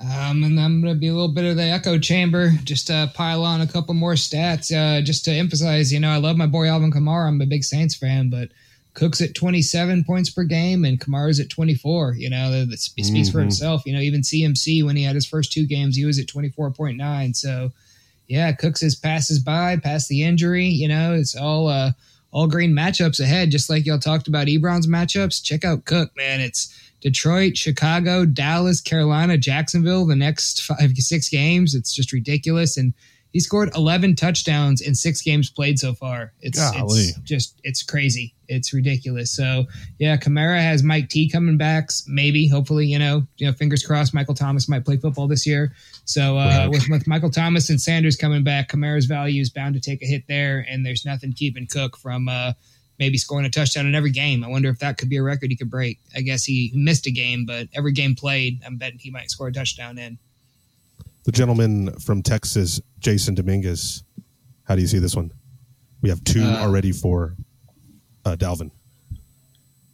Um, and I'm going to be a little bit of the echo chamber, just uh, pile on a couple more stats, uh, just to emphasize. You know, I love my boy Alvin Kamara. I'm a big Saints fan, but Cook's at 27 points per game and Kamara's at 24. You know, that, that sp- speaks for Mhm. himself. You know, even CMC when he had his first two games, he was at 24.9. So, yeah, Cooks has passes by, past the injury. You know, it's all uh, all green matchups ahead. Just like y'all talked about Ebron's matchups. Check out Cook, man. It's Detroit, Chicago, Dallas, Carolina, Jacksonville. The next five six games, it's just ridiculous. And he scored 11 touchdowns in six games played so far. It's, it's just it's crazy. It's ridiculous. So yeah, Kamara has Mike T coming back. Maybe, hopefully, you know, you know, fingers crossed. Michael Thomas might play football this year. So uh, with, with Michael Thomas and Sanders coming back, Kamara's value is bound to take a hit there, and there's nothing keeping Cook from uh, maybe scoring a touchdown in every game. I wonder if that could be a record he could break. I guess he missed a game, but every game played, I'm betting he might score a touchdown in. The gentleman from Texas, Jason Dominguez. How do you see this one? We have two Uh, already for uh, Dalvin.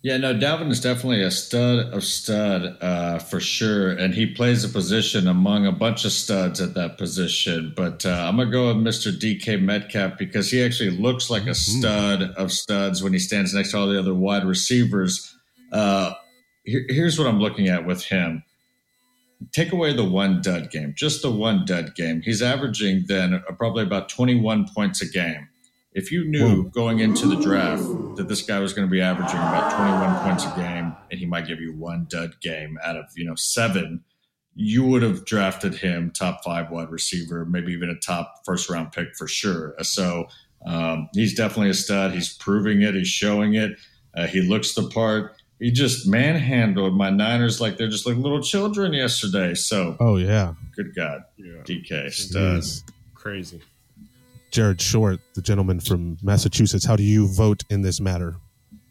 Yeah, no, Dalvin is definitely a stud of stud uh, for sure, and he plays a position among a bunch of studs at that position. But uh, I'm gonna go with Mr. DK Metcalf because he actually looks like a stud of studs when he stands next to all the other wide receivers. Uh, here, here's what I'm looking at with him. Take away the one dud game, just the one dud game. He's averaging then probably about 21 points a game. If you knew going into the draft that this guy was going to be averaging about 21 points a game and he might give you one dud game out of, you know, seven, you would have drafted him top five wide receiver, maybe even a top first round pick for sure. So Um, he's definitely a stud. He's proving it. He's showing it. Uh, he looks the part. He just manhandled my Niners like they're just like little children yesterday. So, Oh yeah, good God, DK stud. Jeez. Crazy. Jared Short, the gentleman from Massachusetts. How do you vote in this matter?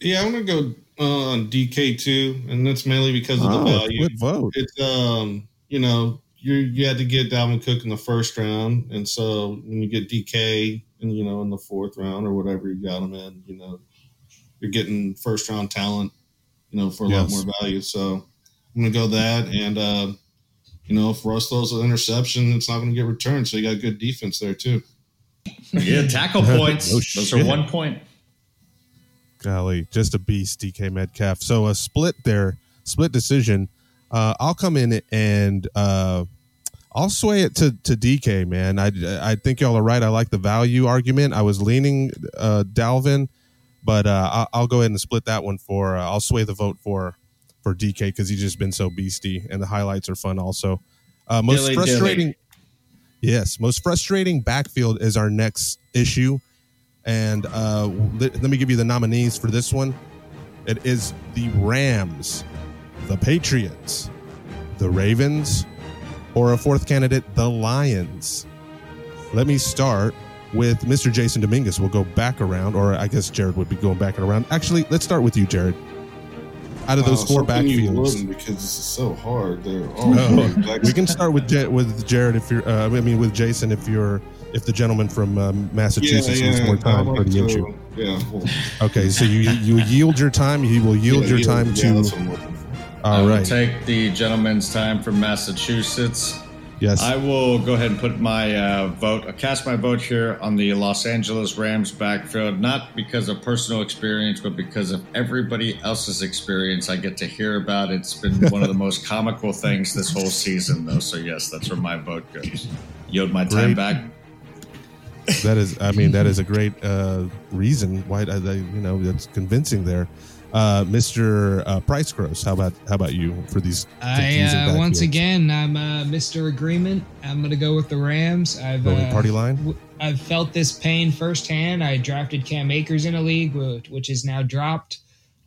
Yeah, I'm gonna go uh, on DK too, and that's mainly because of the Oh, value. good vote. It's um, you know, you you had to get Dalvin Cook in the first round, and so when you get DK, and you know, in the fourth round or whatever you got him in, you know, you're getting first round talent, you know, for a lot more value. So I'm gonna go that, and uh, you know, if Russ throws an interception, it's not gonna get returned. So you got good defense there too. Yeah, tackle points. No Those are one point. Golly, just a beast, DK Metcalf. So a split there, split decision. Uh, I'll come in and uh, I'll sway it to, to DK, man. I, I think y'all are right. I like the value argument. I was leaning uh, Dalvin, but uh, I'll, I'll go ahead and split that one for. Uh, I'll sway the vote for for DK because he's just been so beasty, and the highlights are fun. Also, uh, most Dilly frustrating. dilly. Yes, most frustrating backfield is our next issue. And uh, let, let me give you the nominees for this one. It is the Rams, the Patriots, the Ravens, or a fourth candidate, the Lions. Let me start with Mr. Jason Dominguez. We'll go back around, or I guess Jared would be going back and around. Actually, let's start with you, Jared. Out of those four something backfields, because this is so hard. They're all Oh, we can start with Ja- with Jared if you're. Uh, I mean, with Jason if you're if the gentleman from um, Massachusetts Yeah, needs more time I'd for the issue. Yeah. well, Okay, so you you yield your time. He will yield yeah, your yeah, time yeah, to. that's what I'm looking for. I All will take the gentleman's time from Massachusetts. Yes. I will go ahead and put my uh, vote, uh, cast my vote here on the Los Angeles Rams backfield, not because of personal experience, but because of everybody else's experience I get to hear about. It's been one of the most comical things this whole season, though. So, yes, that's where my vote goes. Yield my time Great. back. that is. I mean, that is a great uh, reason why. I, I- you know, that's convincing there. Uh, Mr. Uh, Price Gross, how about how about you for these? I uh, once again, I'm uh, Mr. Agreement. I'm going to go with the Rams. I've Going uh, party line? w- I've felt this pain firsthand. I drafted Cam Akers in a league, which is now dropped.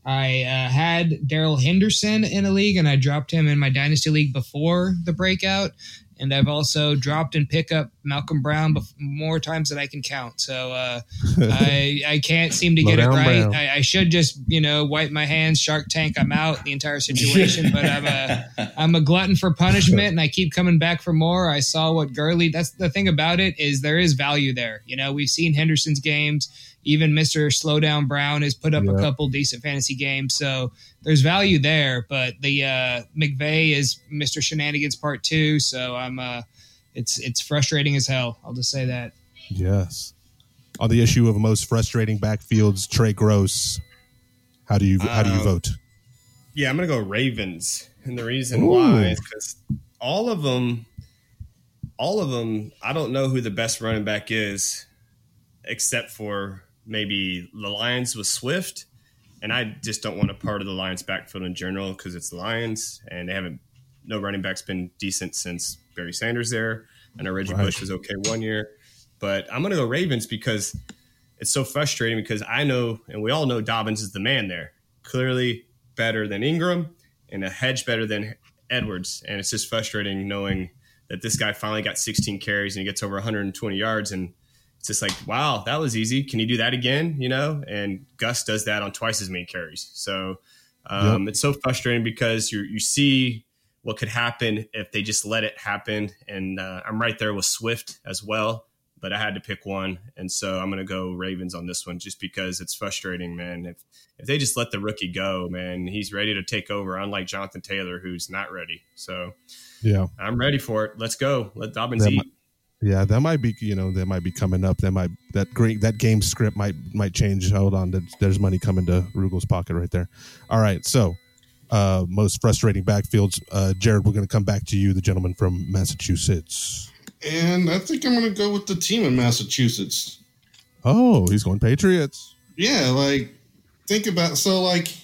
I uh, had Darrell Henderson in a league, and I dropped him in my dynasty league before the breakout. And I've also dropped and pick up Malcolm Brown bef- more times than I can count. So uh, I I can't seem to get it right. I, I should just you know wipe my hands, Shark Tank. I'm out the entire situation. but I'm a I'm a glutton for punishment, and I keep coming back for more. I saw what Gurley. That's the thing about it is there is value there. You know, we've seen Henderson's games. Even Mister Slowdown Brown has put up a couple decent fantasy games, so there's value there. But the uh, McVay is Mister Shenanigans Part Two, so I'm uh, it's it's frustrating as hell. I'll just say that. Yes. On the issue of most frustrating backfields, Trey Gross. How do you how do you Um, vote? Yeah, I'm gonna go Ravens, and the reason Ooh. why is because all of them, all of them, I don't know who the best running back is, except for maybe the Lions with Swift, and I just don't want a part of the Lions backfield in general because it's the Lions, and they haven't. No running back's been decent since Barry Sanders there. I know Reggie Right. Bush was okay one year, but I'm gonna go Ravens because it's so frustrating because I know, and we all know Dobbins is the man there. Clearly better than Ingram and a hedge better than Edwards. And it's just frustrating knowing that this guy finally got 16 carries and he gets over 120 yards. And it's just like, wow, that was easy. Can you do that again? You know, and Gus does that on twice as many carries. So um, it's so frustrating because you you see what could happen if they just let it happen. And uh, I'm right there with Swift as well, but I had to pick one, and so I'm going to go Ravens on this one just because it's frustrating, man. If if they just let the rookie go, man, he's ready to take over. Unlike Jonathan Taylor, who's not ready. So Yeah. I'm ready for it. Let's go. Let Dobbins That eat. Yeah, that might be you know that might be coming up. That might that great that game script might might change. Hold on, there's, there's money coming to Rugel's pocket right there. All right, so uh most frustrating backfields. Uh Jared, we're going to come back to you, the gentleman from Massachusetts. And I think I'm going to go with the team in Massachusetts. Oh, he's going Patriots. Yeah, like think about so like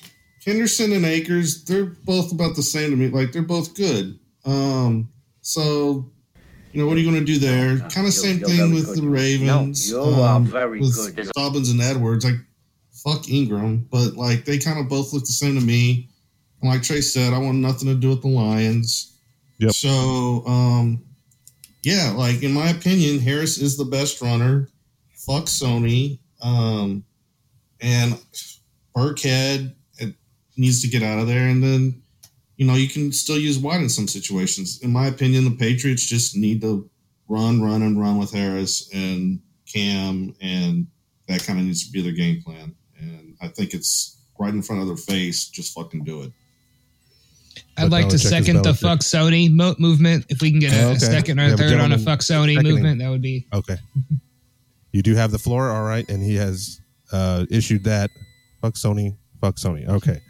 Henderson and Akers, they're both about the same to me. Like they're both good. Um, so you know, what are you going to do there? Kind of same thing with good. the Ravens. No, you are very with good. Dobbins and Edwards, like fuck Ingram, but like they kind of both look the same to me. And like Trey said, I want nothing to do with the Lions. Yep. So, um, yeah, like in my opinion, Harris is the best runner. Fuck Sony. Um, and Burkhead needs to get out of there. And then, you know, you can still use White in some situations. In my opinion, the Patriots just need to run, run, and run with Harris and Cam, and that kind of needs to be their game plan. And I think it's right in front of their face. Just fucking do it. I'd like to Belichick is second the fuck Sony mo- movement. If we can get a, Oh, okay. second or We a have a third on a fuck Sony seconding. movement, that would be Okay. You do have the floor, all right, and he has uh, issued that. Fuck Sony. Fuck Sony. Okay.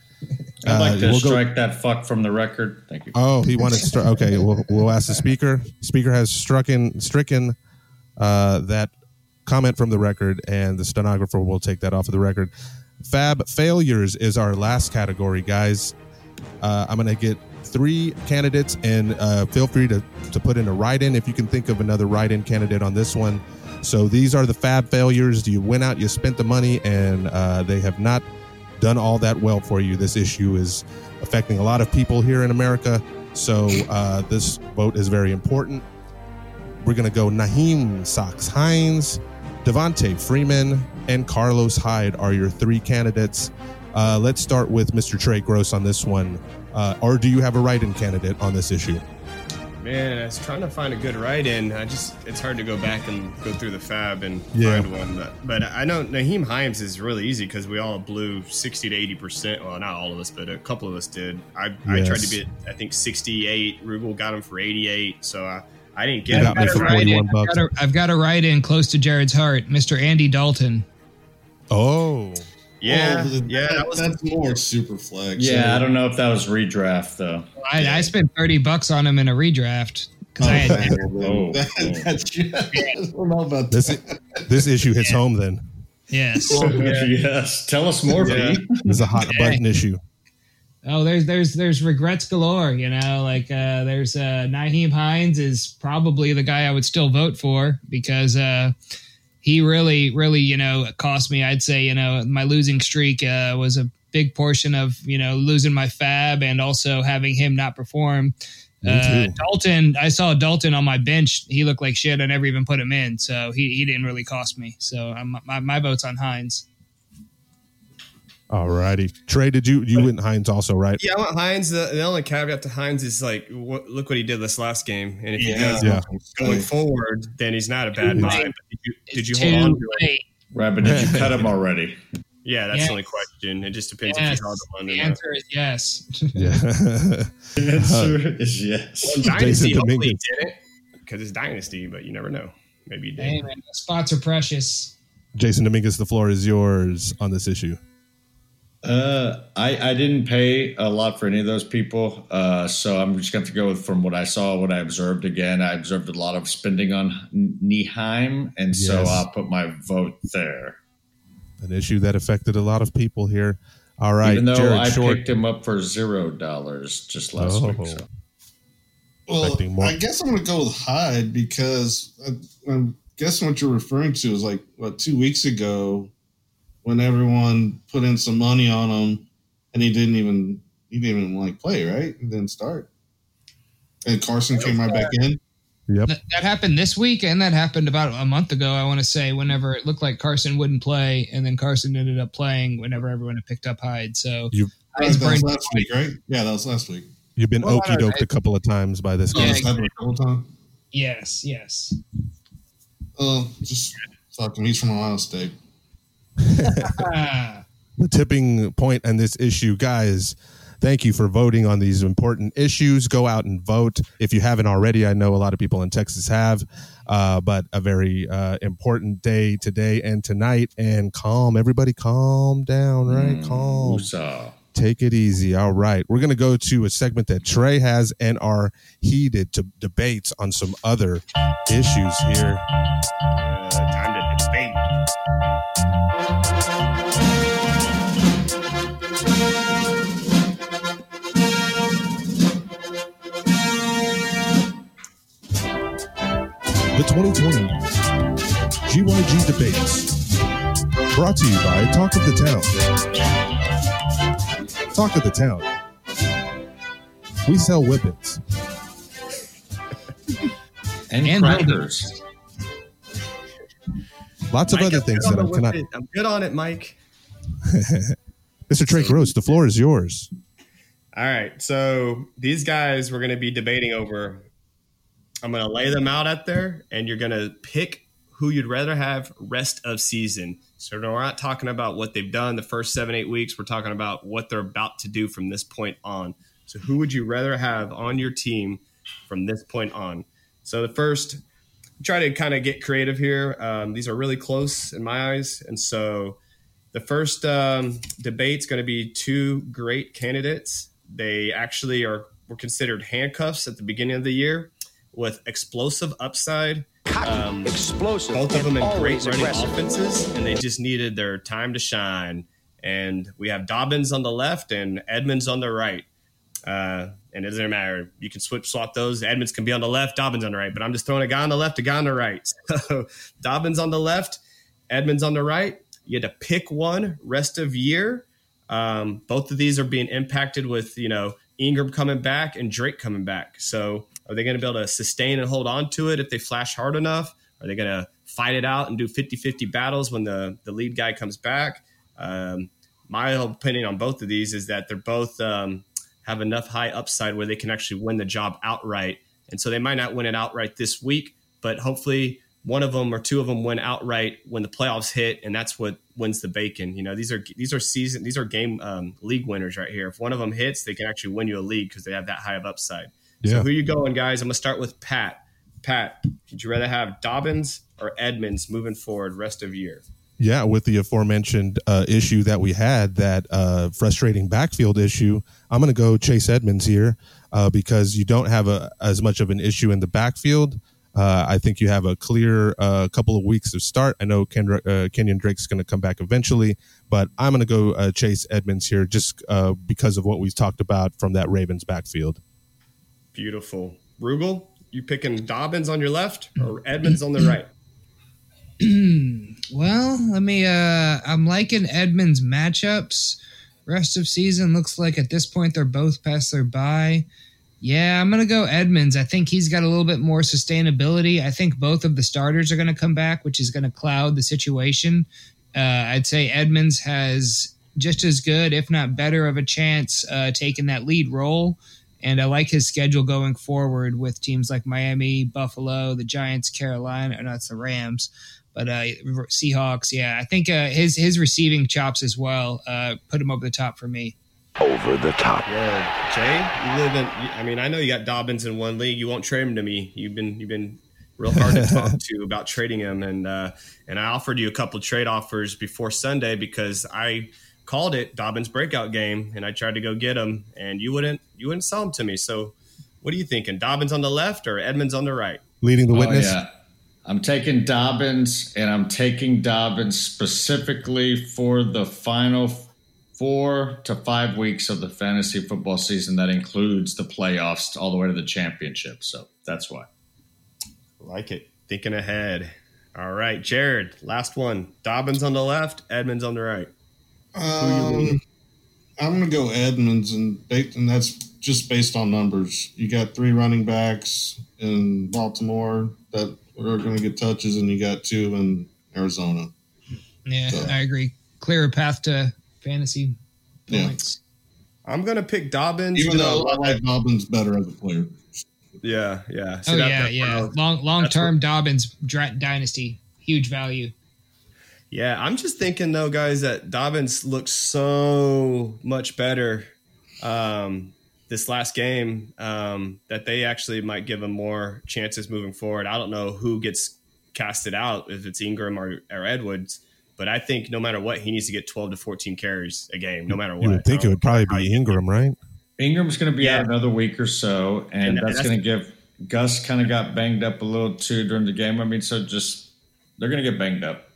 I'd like Uh, to we'll go- strike that fuck from the record. Thank you. Oh, he wanted. Stri- okay, we'll we'll ask the speaker. Speaker has stricken stricken uh, that comment from the record, and the stenographer will take that off of the record. Fab failures is our last category, guys. Uh, I'm gonna get three candidates, and uh, feel free to to put in a write-in if you can think of another write-in candidate on this one. So these are the fab failures. You went out, you spent the money, and uh, they have not done all that well for you. This issue is affecting a lot of people here in America. So uh, this vote is very important. We're going to go Nyheim Sox Hines, Devonta Freeman, and Carlos Hyde are your three candidates. Uh, let's start with Mr. Trey Gross on this one. Uh, or do you have a write-in candidate on this issue? Man, I was trying to find a good write in. I just, it's hard to go back and go through the fab and Yeah. find one. But, but I know Nyheim Hines is really easy because we all blew 60 to 80%. Well, not all of us, but a couple of us did. I, I tried to get, I think, 68. Rugel got him for 88. So I, I didn't get got him. me for 41 I've bucks. got, a, I've got a write in close to Jared's heart, Mr. Andy Dalton. Oh, Yeah. Well, yeah. that- That was, that's more super flex. Yeah, I don't know if that was redraft though. I, I spent thirty bucks on him in a redraft because I had Oh, That- that's I don't know about this that. this issue hits home. Then yes. yes. Tell us more, Yeah. Pete. this is a hot button issue. Oh, there's there's there's regrets galore. You know, like uh, there's uh, Nyheim Hines is probably the guy I would still vote for because uh, he really really you know cost me. I'd say you know my losing streak uh, was a big portion of you know losing my fab and also having him not perform. Uh. Dalton, I saw Dalton on my bench. He looked like shit. I never even put him in, so he, he didn't really cost me. So um, my my vote's on Hines. All righty, Trey. Did you you went Hines also right? yeah, I want Hines. The, the only caveat to Hines is like, what, look what he did this last game. And if he does Yeah. going forward, then he's not a bad Too buy. did you, did you hold on to it? Right, but did you cut him already? Yeah, that's Yes. the only question. It just depends Yes. if you held on The or not. answer is yes. Yeah. The answer is yes. Well, Dynasty, hopefully didn't because it's Dynasty, but you never know. Maybe he did. hey man, spots are precious. Jason Dominguez, the floor is yours on this issue. Uh, I I didn't pay a lot for any of those people, uh, so I'm just going to go with from what I saw, what I observed. Again, I observed a lot of spending on Nyheim, and so I'll put my vote there. An issue that affected a lot of people here. All right, Even though Jared I Short. picked him up for zero dollars just last Oh. week. So. Well, I guess I'm going to go with Hyde because I, I'm guessing what you're referring to is like what two weeks ago when everyone put in some money on him and he didn't even he didn't even like play right. He didn't start, and Carson came right back in. Yep. That, that happened this week, and that happened about a month ago. I want to say, whenever it looked like Carson wouldn't play, and then Carson ended up playing whenever everyone had picked up Hyde. So You Right, Hyde's that was burned- last week, right? Yeah, that was last week. you've been Well, okey doked a couple of times by this Yeah, guy. that's happened a couple times. Yes, yes. Oh, just fucking. He's from Ohio State. The tipping point on this issue, guys. Thank you for voting on these important issues. Go out and vote if you haven't already. I know a lot of people in Texas have, uh, but a very uh, important day today and tonight. And calm, everybody, calm down, right? Mm, calm. woosah. Take it easy. All right. We're going to go to a segment that Trey has and our heated to debates on some other issues here. Uh, the 2020 GYG Debates, brought to you by Talk of the Town. Talk of the Town. We sell weapons. and, and crackers. Lots of Mike, other I'm things that I the cannot. it. I'm good on it, Mike. Mr. Trey Gross, the floor is yours. All right. So these guys we're going to be debating over. I'm going to lay them out out there, and you're going to pick who you'd rather have rest of season. So we're not talking about what they've done the first seven, eight weeks. We're talking about what they're about to do from this point on. So who would you rather have on your team from this point on? So the first, try to kind of get creative here. Um, these are really close in my eyes, and so the first um, is going to be two great candidates. They actually are were considered handcuffs at the beginning of the year with explosive upside. Um, Explosive. both of them in great running aggressive. offenses, and they just needed their time to shine. And we have Dobbins on the left and Edmonds on the right. Uh, and it doesn't matter. You can switch swap those. Edmonds can be on the left, Dobbins on the right. But I'm just throwing a guy on the left, a guy on the right. So Dobbins on the left, Edmonds on the right. You had to pick one rest of year. Um, both of these are being impacted with you know Ingram coming back and Drake coming back. So are they going to be able to sustain and hold on to it if they flash hard enough? Are they going to fight it out and do 50-50 battles when the the lead guy comes back? Um, my opinion on both of these is that they're both um, have enough high upside where they can actually win the job outright. And so they might not win it outright this week, but hopefully one of them or two of them win outright when the playoffs hit, and that's what wins the bacon. You know, these are these are season these are game um, league winners right here. If one of them hits, they can actually win you a league because they have that high of upside. So Yeah. who you going, guys? I'm gonna start with Pat. Pat, would you rather have Dobbins or Edmonds moving forward rest of year? Yeah, with the aforementioned uh, issue that we had, that uh, frustrating backfield issue, I'm going to go Chase Edmonds here uh, because you don't have a, as much of an issue in the backfield. Uh, I think you have a clear uh, couple of weeks of start. I know Kendra, uh, Kenyon Drake's going to come back eventually, but I'm going to go Chase Edmonds here just because of what we've talked about from that Ravens backfield. Beautiful. Rugel, you picking Dobbins on your left or Edmonds on the right? Well, let me. uh I'm liking Edmonds matchups. Rest of season looks like at this point they're both past their bye. Yeah, I'm gonna go Edmonds. I think he's got a little bit more sustainability. I think both of the starters are gonna come back, which is gonna cloud the situation. Uh, I'd say Edmonds has just as good, if not better, of a chance uh, taking that lead role. And I like his schedule going forward with teams like Miami, Buffalo, the Giants, Carolina, or not the Rams, but uh, Seahawks. Yeah, I think uh, his his receiving chops as well uh, put him over the top for me. Over the top. Yeah, Jay, you live in. I mean, I know you got Dobbins in one league. You won't trade him to me. You've been you've been real hard to talk to about trading him, and uh, and I offered you a couple trade offers before Sunday because I called it Dobbins breakout game, and I tried to go get him, and you wouldn't you wouldn't sell him to me. So, what are you thinking? Dobbins on the left or Edmonds on the right? Leading the Oh, witness. yeah. I'm taking Dobbins, and I'm taking Dobbins specifically for the final four to five weeks of the fantasy football season. That includes the playoffs all the way to the championship. So that's why. Like it. Thinking ahead. All right, Jared. Last one. Dobbins on the left, Edmonds on the right. Um, I'm gonna go Edmonds, and ba- and that's just based on numbers. You got three running backs in Baltimore that are going to get touches, and you got two in Arizona. Yeah, So- I agree. Clearer path to fantasy Yeah. points. I'm gonna pick Dobbins. Even though I like Dobbins better as a player. yeah, yeah. Oh that- yeah, that- yeah. Long long that's term Dobbins dra- dynasty, huge value. Yeah, I'm just thinking though, guys, that Dobbins looks so much better um, this last game um, that they actually might give him more chances moving forward. I don't know who gets casted out if it's Ingram or, or Edwards, but I think no matter what, he needs to get 12 to 14 carries a game, no matter what. You would think it would probably be Ingram, right? Ingram's going to be Yeah. out another week or so, and, And that's that's- going to give Gus kind of got banged up a little too during the game. I mean, so just they're going to get banged up.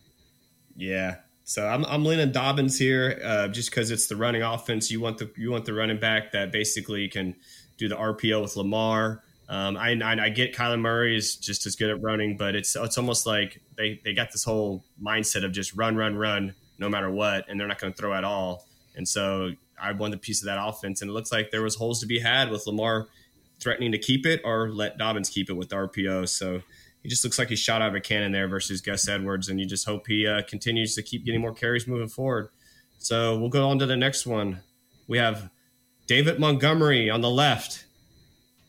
Yeah. So I'm, I'm leaning Dobbins here, uh, just because it's the running offense. You want the you want the running back that basically can do the RPO with Lamar. Um, I, I, I get Kyler Murray is just as good at running, but it's it's almost like they, they got this whole mindset of just run, run, run, no matter what, and they're not going to throw at all. And so I wanted a piece of that offense, and it looks like there was holes to be had with Lamar threatening to keep it or let Dobbins keep it with the RPO. So he just looks like he shot out of a cannon there versus Gus Edwards, and you just hope he uh, continues to keep getting more carries moving forward. So we'll go on to the next one. We have David Montgomery on the left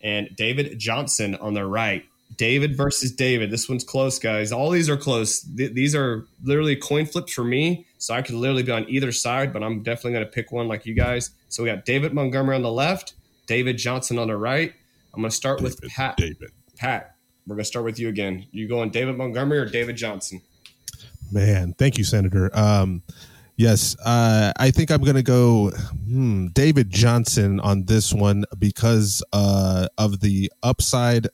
and David Johnson on the right. David versus David. This one's close, guys. All these are close. Th- these are literally coin flips for me. So I could literally be on either side, but I'm definitely going to pick one like you guys. So we got David Montgomery on the left, David Johnson on the right. I'm going to start David, with Pat. David. Pat, we're going to start with you again. You going David Montgomery or David Johnson? Man, thank you, Senator. Um, yes, uh, I think I'm going to go hmm, David Johnson on this one because uh, of the upside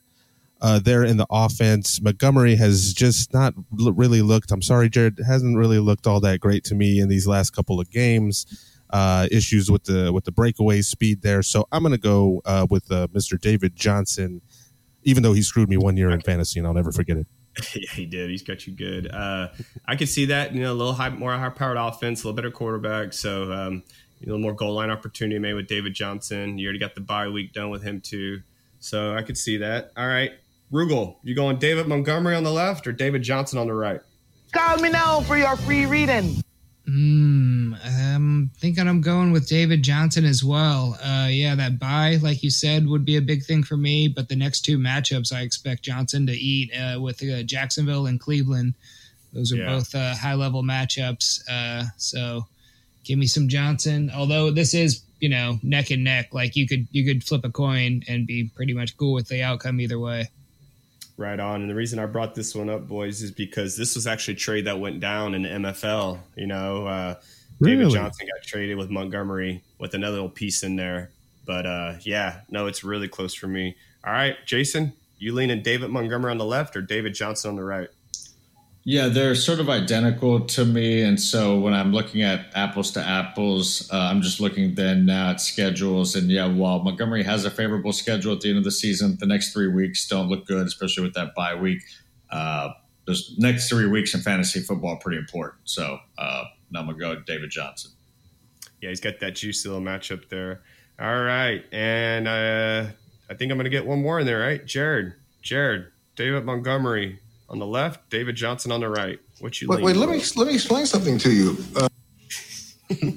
uh, there in the offense. Montgomery has just not l- really looked. I'm sorry, Jared, hasn't really looked all that great to me in these last couple of games. Uh, issues with the with the breakaway speed there, so I'm going to go uh, with uh, Mr. David Johnson, even though he screwed me one year in fantasy, and I'll never forget it. yeah, he did. He's got you good. Uh, I could see that. You know, a little high, more high powered offense, a little better quarterback. So um, a little more goal line opportunity made with David Johnson. You already got the bye week done with him too. So I could see that. All right, Rugel, you going David Montgomery on the left or David Johnson on the right? Call me now for your free reading. Mm, I'm thinking I'm going with David Johnson as well. Uh, yeah, that buy, like you said, would be a big thing for me. But the next two matchups, I expect Johnson to eat uh, with uh, Jacksonville and Cleveland. Those are Yeah. both uh, high level matchups. Uh, so give me some Johnson. Although this is, you know, neck and neck. Like you could you could flip a coin and be pretty much cool with the outcome either way. Right on. And the reason I brought this one up, boys, is because this was actually a trade that went down in the MFL. You know, uh, David Really? Johnson got traded with Montgomery with another little piece in there. But uh, yeah, no, it's really close for me. All right, Jason, you leaning David Montgomery on the left or David Johnson on the right? Yeah, they're sort of identical to me, and so when I'm looking at apples to apples, uh, I'm just looking then now at schedules. And yeah, while Montgomery has a favorable schedule at the end of the season, the next three weeks don't look good, especially with that bye week. Uh, those next three weeks in fantasy football pretty important. So uh, now I'm gonna go David Johnson. Yeah, he's got that juicy little matchup there. All right, and uh, I think I'm going to get one more in there, right? Jared, Jared, David Montgomery on the left, David Johnson on the right. What you? Wait, wait, let me let me explain something to you. Uh,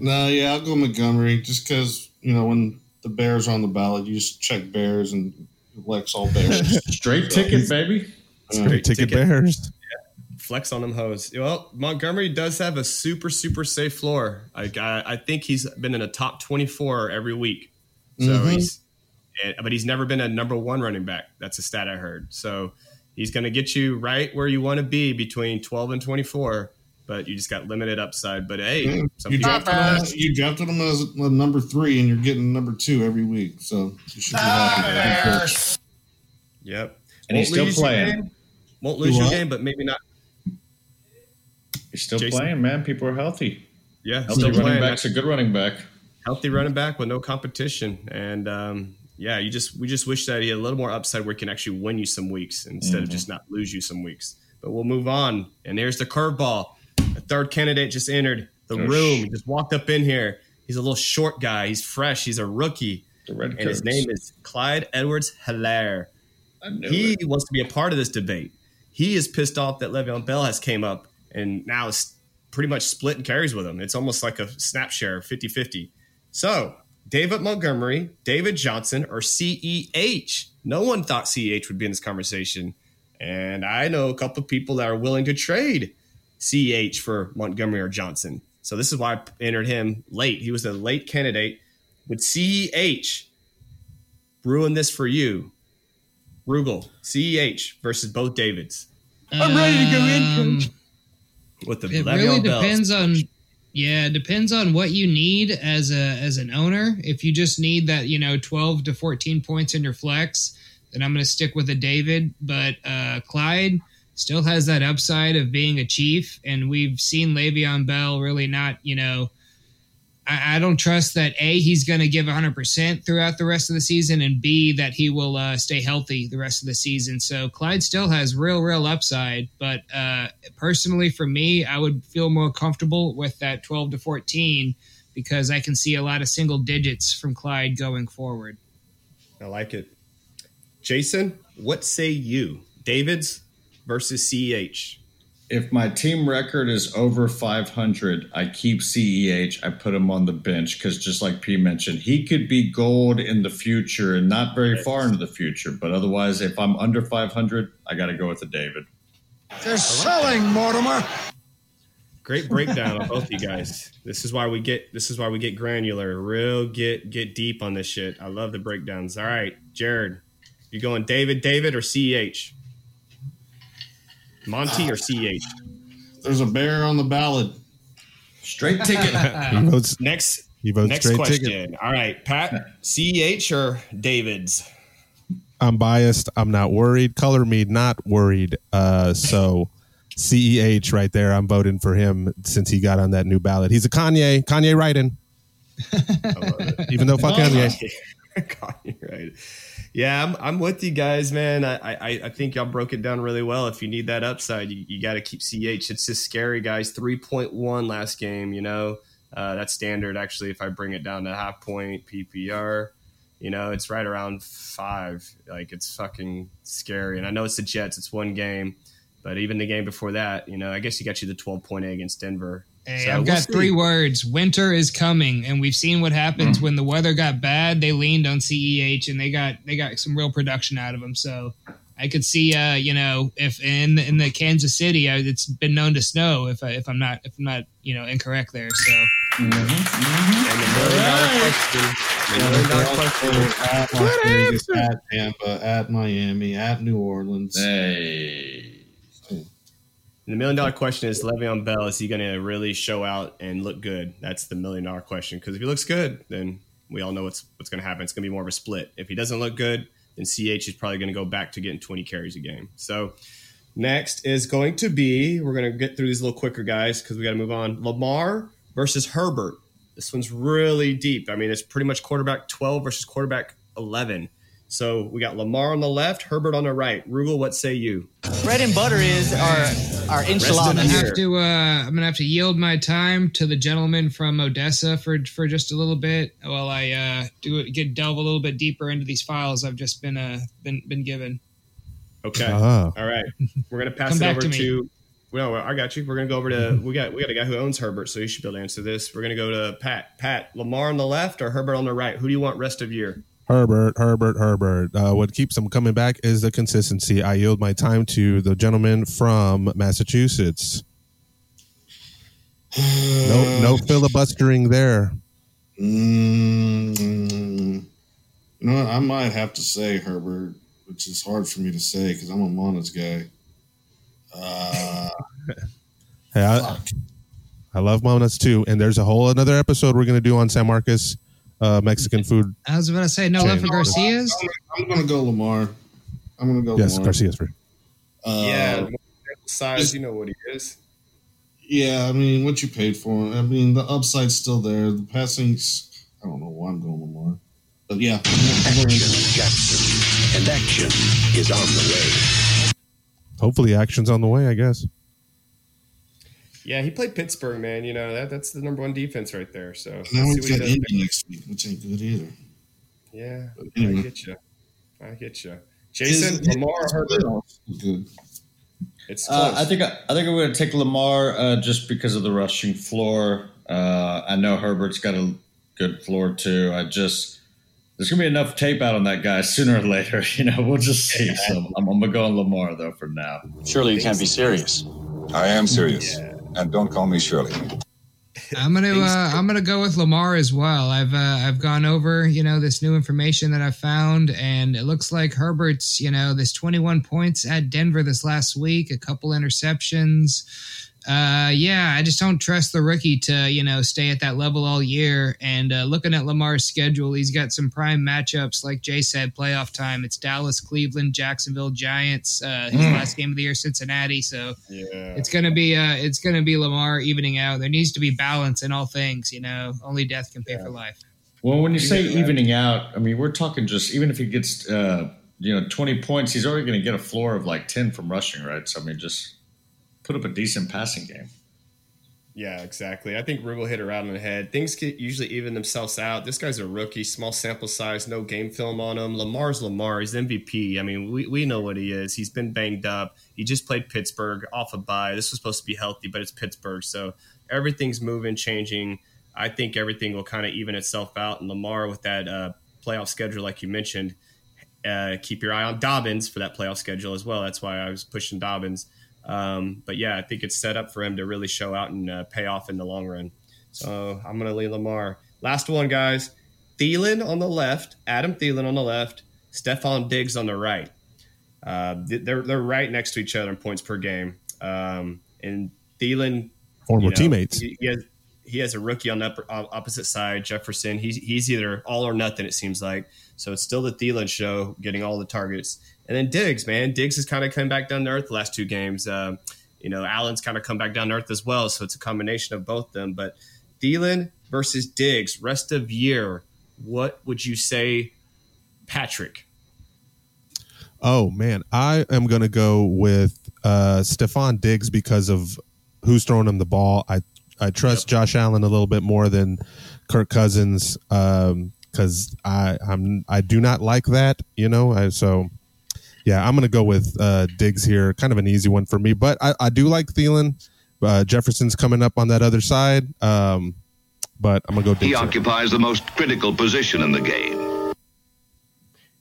No, yeah, I'll go Montgomery just because you know when the Bears are on the ballot, you just check Bears and Lex all Bears. Straight ticket, baby. Straight Ticket Bears. flex on them hoes. Well, Montgomery does have a super super safe floor. Like I, I think he's been in a top twenty four every week. So Mhm. he's, but he's never been a number one running back. That's a stat I heard. So he's going to get you right where you want to be between twelve and twenty four. But you just got limited upside. But hey, Yeah, some you people- drafted him. as- You drafted him as a number three, and you're getting number two every week. So you should be happy. Yep. And he's Won't lose still playing. Won't lose You your what? game, but maybe not. He's still Jason? playing, man. People are healthy. Yeah, Healthy still running playing. back's a good running back. healthy running back with no competition. And um, yeah, you just we just wish that he had a little more upside where he can actually win you some weeks instead of just not lose you some weeks. But we'll move on. And there's the curveball. A third candidate just entered the Oh, room. sh- He just walked up in here. He's a little short guy. He's fresh. He's a rookie. And his name is Clyde Edwards Helaire. He it. wants to be a part of this debate. He is pissed off that Le'Veon Bell has came up and now is pretty much split and carries with him. It's almost like a snap share, 50-50. So, David Montgomery, David Johnson, or CEH. No one thought CEH would be in this conversation. And I know a couple of people that are willing to trade CEH for Montgomery or Johnson. So this is why I entered him late. He was a late candidate. Would CEH ruin this for you? Rugel, CEH versus both Davids I'm ready to go in, with the it Le'Veon really depends on yeah it depends on what you need as a as an owner. If you just need that you know 12 to 14 points in your flex then i'm going to stick with a david. But uh clyde still has that upside of being a chief and we've seen Le'Veon bell really not you know I, I don't trust that A, he's going to give 100% throughout the rest of the season, and B, that he will uh, stay healthy the rest of the season. So Clyde still has real, real upside. But uh, personally, for me, I would feel more comfortable with that 12 to 14 because I can see a lot of single digits from Clyde going forward. I like it. Jason, what say you? David's versus CEH. If my team record is over 500, I keep CEH. I put him on the bench because, just like P mentioned, he could be gold in the future and not very far into the future. But otherwise, if I'm under 500, I got to go with the David. They're selling, Mortimer. Great breakdown on both of you guys. This is why we get this is why we get granular, real get get deep on this shit. I love the breakdowns. All right, Jared, you going David, David, or CEH? Monty or CH? There's a bear on the ballot. Straight ticket. He votes. Next, He votes next straight question. ticket. All right, Pat, CEH or David's? I'm biased. I'm not worried. Color me not worried. Uh, so CEH right there. I'm voting for him since he got on that new ballot. He's a Kanye. Kanye writing. Even though fuck Kanye. Kanye, right. Yeah, I'm, I'm with you guys, man. I, I I think y'all broke it down really well. If you need that upside, you, you got to keep CH. It's just scary, guys. Three point one last game. You know, uh, that's standard. Actually, if I bring it down to half point PPR, you know, it's right around five. Like it's fucking scary. And I know it's the Jets. It's one game, but even the game before that, you know, I guess you got you the twelve point A against Denver. Hey, So I've we'll got see. three words. Winter is coming, and we've seen what happens when the weather got bad. They leaned on CEH, and they got they got some real production out of them. So I could see, uh, you know, if in in the Kansas City, uh, it's been known to snow. If I, if I'm not if I'm not you know incorrect there. So And the million dollar question. The million dollar question. At Las Vegas, at Tampa, at Miami, at New Orleans. Hey. The million dollar question is Le'Veon Bell, is he going to really show out and look good? That's the million dollar question. Because if he looks good, then we all know what's what's going to happen. It's going to be more of a split. If he doesn't look good, then CH is probably going to go back to getting 20 carries a game. So next is going to be, we're going to get through these a little quicker, guys, because we got to move on. Lamar versus Herbert. This one's really deep. I mean, it's pretty much quarterback 12 versus quarterback 11. So we got Lamar on the left, Herbert on the right. Rugel, what say you? Bread and butter is our our I'm enchilada. gonna have to uh, I'm gonna have to yield my time to the gentleman from Odessa for for just a little bit while I uh, do it, get delve a little bit deeper into these files I've just been uh been been given. Okay. Ah. All right. We're gonna pass Come it back over to to, me. well, I got you. We're gonna go over to we got we got a guy who owns Herbert, so you should be able to answer this. We're gonna go to Pat. Pat, Lamar on the left or Herbert on the right? Who do you want rest of year? Herbert, Herbert, Herbert. Uh, what keeps him coming back is the consistency. I yield my time to the gentleman from Massachusetts. No, no filibustering there. Mm, you know. I might have to say Herbert, which is hard for me to say because I'm a Mona's guy. Uh, Hey, I, I love Monas too. And there's a whole another episode we're going to do on San Marcos uh, Mexican food. I was about to say no love for Garcia's. I'm going to go Lamar. I'm going to go Yes, Lamar. Garcia's free. Uh, yeah, size, you know what he is. Yeah, I mean, what you paid for him. I mean, the upside's still there. The passing's, I don't know why I'm going Lamar. But yeah. Jackson, and action is on the way. Hopefully, action's on the way. I guess. Yeah, he played Pittsburgh, man. You know that that's the number one defense right there. So let's Now see he's what he got. Indy next week, which ain't good either. Yeah, anyway. I get you. I get you. Jason, His- Lamar, his Herbert. Good. It's close. Uh, I think I, I think I'm going to take Lamar uh, just because of the rushing floor. Uh, I know Herbert's got a good floor too. I just there's going to be enough tape out on that guy sooner or later. You know, we'll just see. So I'm, I'm going to go on Lamar though for now. Surely you can't be serious. I am serious. And don't call me Shirley. I'm gonna uh, I'm gonna go with Lamar as well. I've uh, I've gone over you know this new information that I found, and it looks like Herbert's you know this 21 points at Denver this last week, a couple interceptions. Uh, yeah, I just don't trust the rookie to you know stay at that level all year. And uh, looking at Lamar's schedule, he's got some prime matchups, like Jay said, playoff time. It's Dallas, Cleveland, Jacksonville, Giants. Uh, his Mm. last game of the year, Cincinnati. So Yeah. it's gonna be uh, it's gonna be Lamar evening out. There needs to be balance in all things. You know, only death can pay for life. Well, when you say evening out, I mean we're talking just even if he gets uh, you know twenty points, he's already going to get a floor of like ten from rushing, right? So I mean, just put up a decent passing game. Yeah, exactly. I think Rugal hit her out on the head. Things get usually even themselves out. This guy's a rookie, small sample size, no game film on him. Lamar's Lamar. He's MVP. I mean, we, we know what he is. He's been banged up. He just played Pittsburgh off a bye. This was supposed to be healthy, but it's Pittsburgh. So everything's moving, changing. I think everything will kind of even itself out. And Lamar, with that uh, playoff schedule, like you mentioned, uh, keep your eye on Dobbins for that playoff schedule as well. That's why I was pushing Dobbins. Um, but yeah, I think it's set up for him to really show out and uh, pay off in the long run. So I'm going to leave Lamar. Last one, guys. Thielen on the left, Adam Thielen on the left, Stefon Diggs on the right. Uh, they're they're right next to each other in points per game. Um, and Thielen, Former teammates. He, he has he has a rookie on the upper, opposite side, Jefferson. He's he's either all or nothing. It seems like so. It's still the Thielen show, getting all the targets. And then Diggs, man, Diggs has kind of come back down to earth the last two games. Uh, you know, Allen's kind of come back down to earth as well. So it's a combination of both them. But Thielen versus Diggs, rest of year, what would you say, Patrick? Oh man, I am going to go with uh, Stefon Diggs because of who's throwing him the ball. I I trust Josh Allen a little bit more than Kirk Cousins because I I'm I do not like that. You know, I, so yeah, I'm going to go with uh, Diggs here. Kind of an easy one for me, but I, I do like Thielen. Uh, Jefferson's coming up on that other side, um, but I'm going to go He Diggs. here. occupies the most critical position in the game.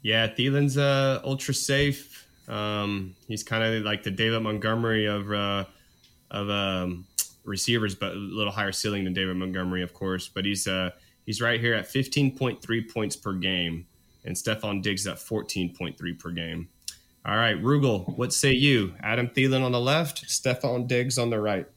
Yeah, Thielen's uh, ultra safe. Um, he's kind of like the David Montgomery of uh, of um, receivers, but a little higher ceiling than David Montgomery, of course. But he's uh, he's right here at 15.3 points per game, and Stefon Diggs at 14.3 per game. All right, Rugel, what say you? Adam Thielen on the left, Stefon Diggs on the right.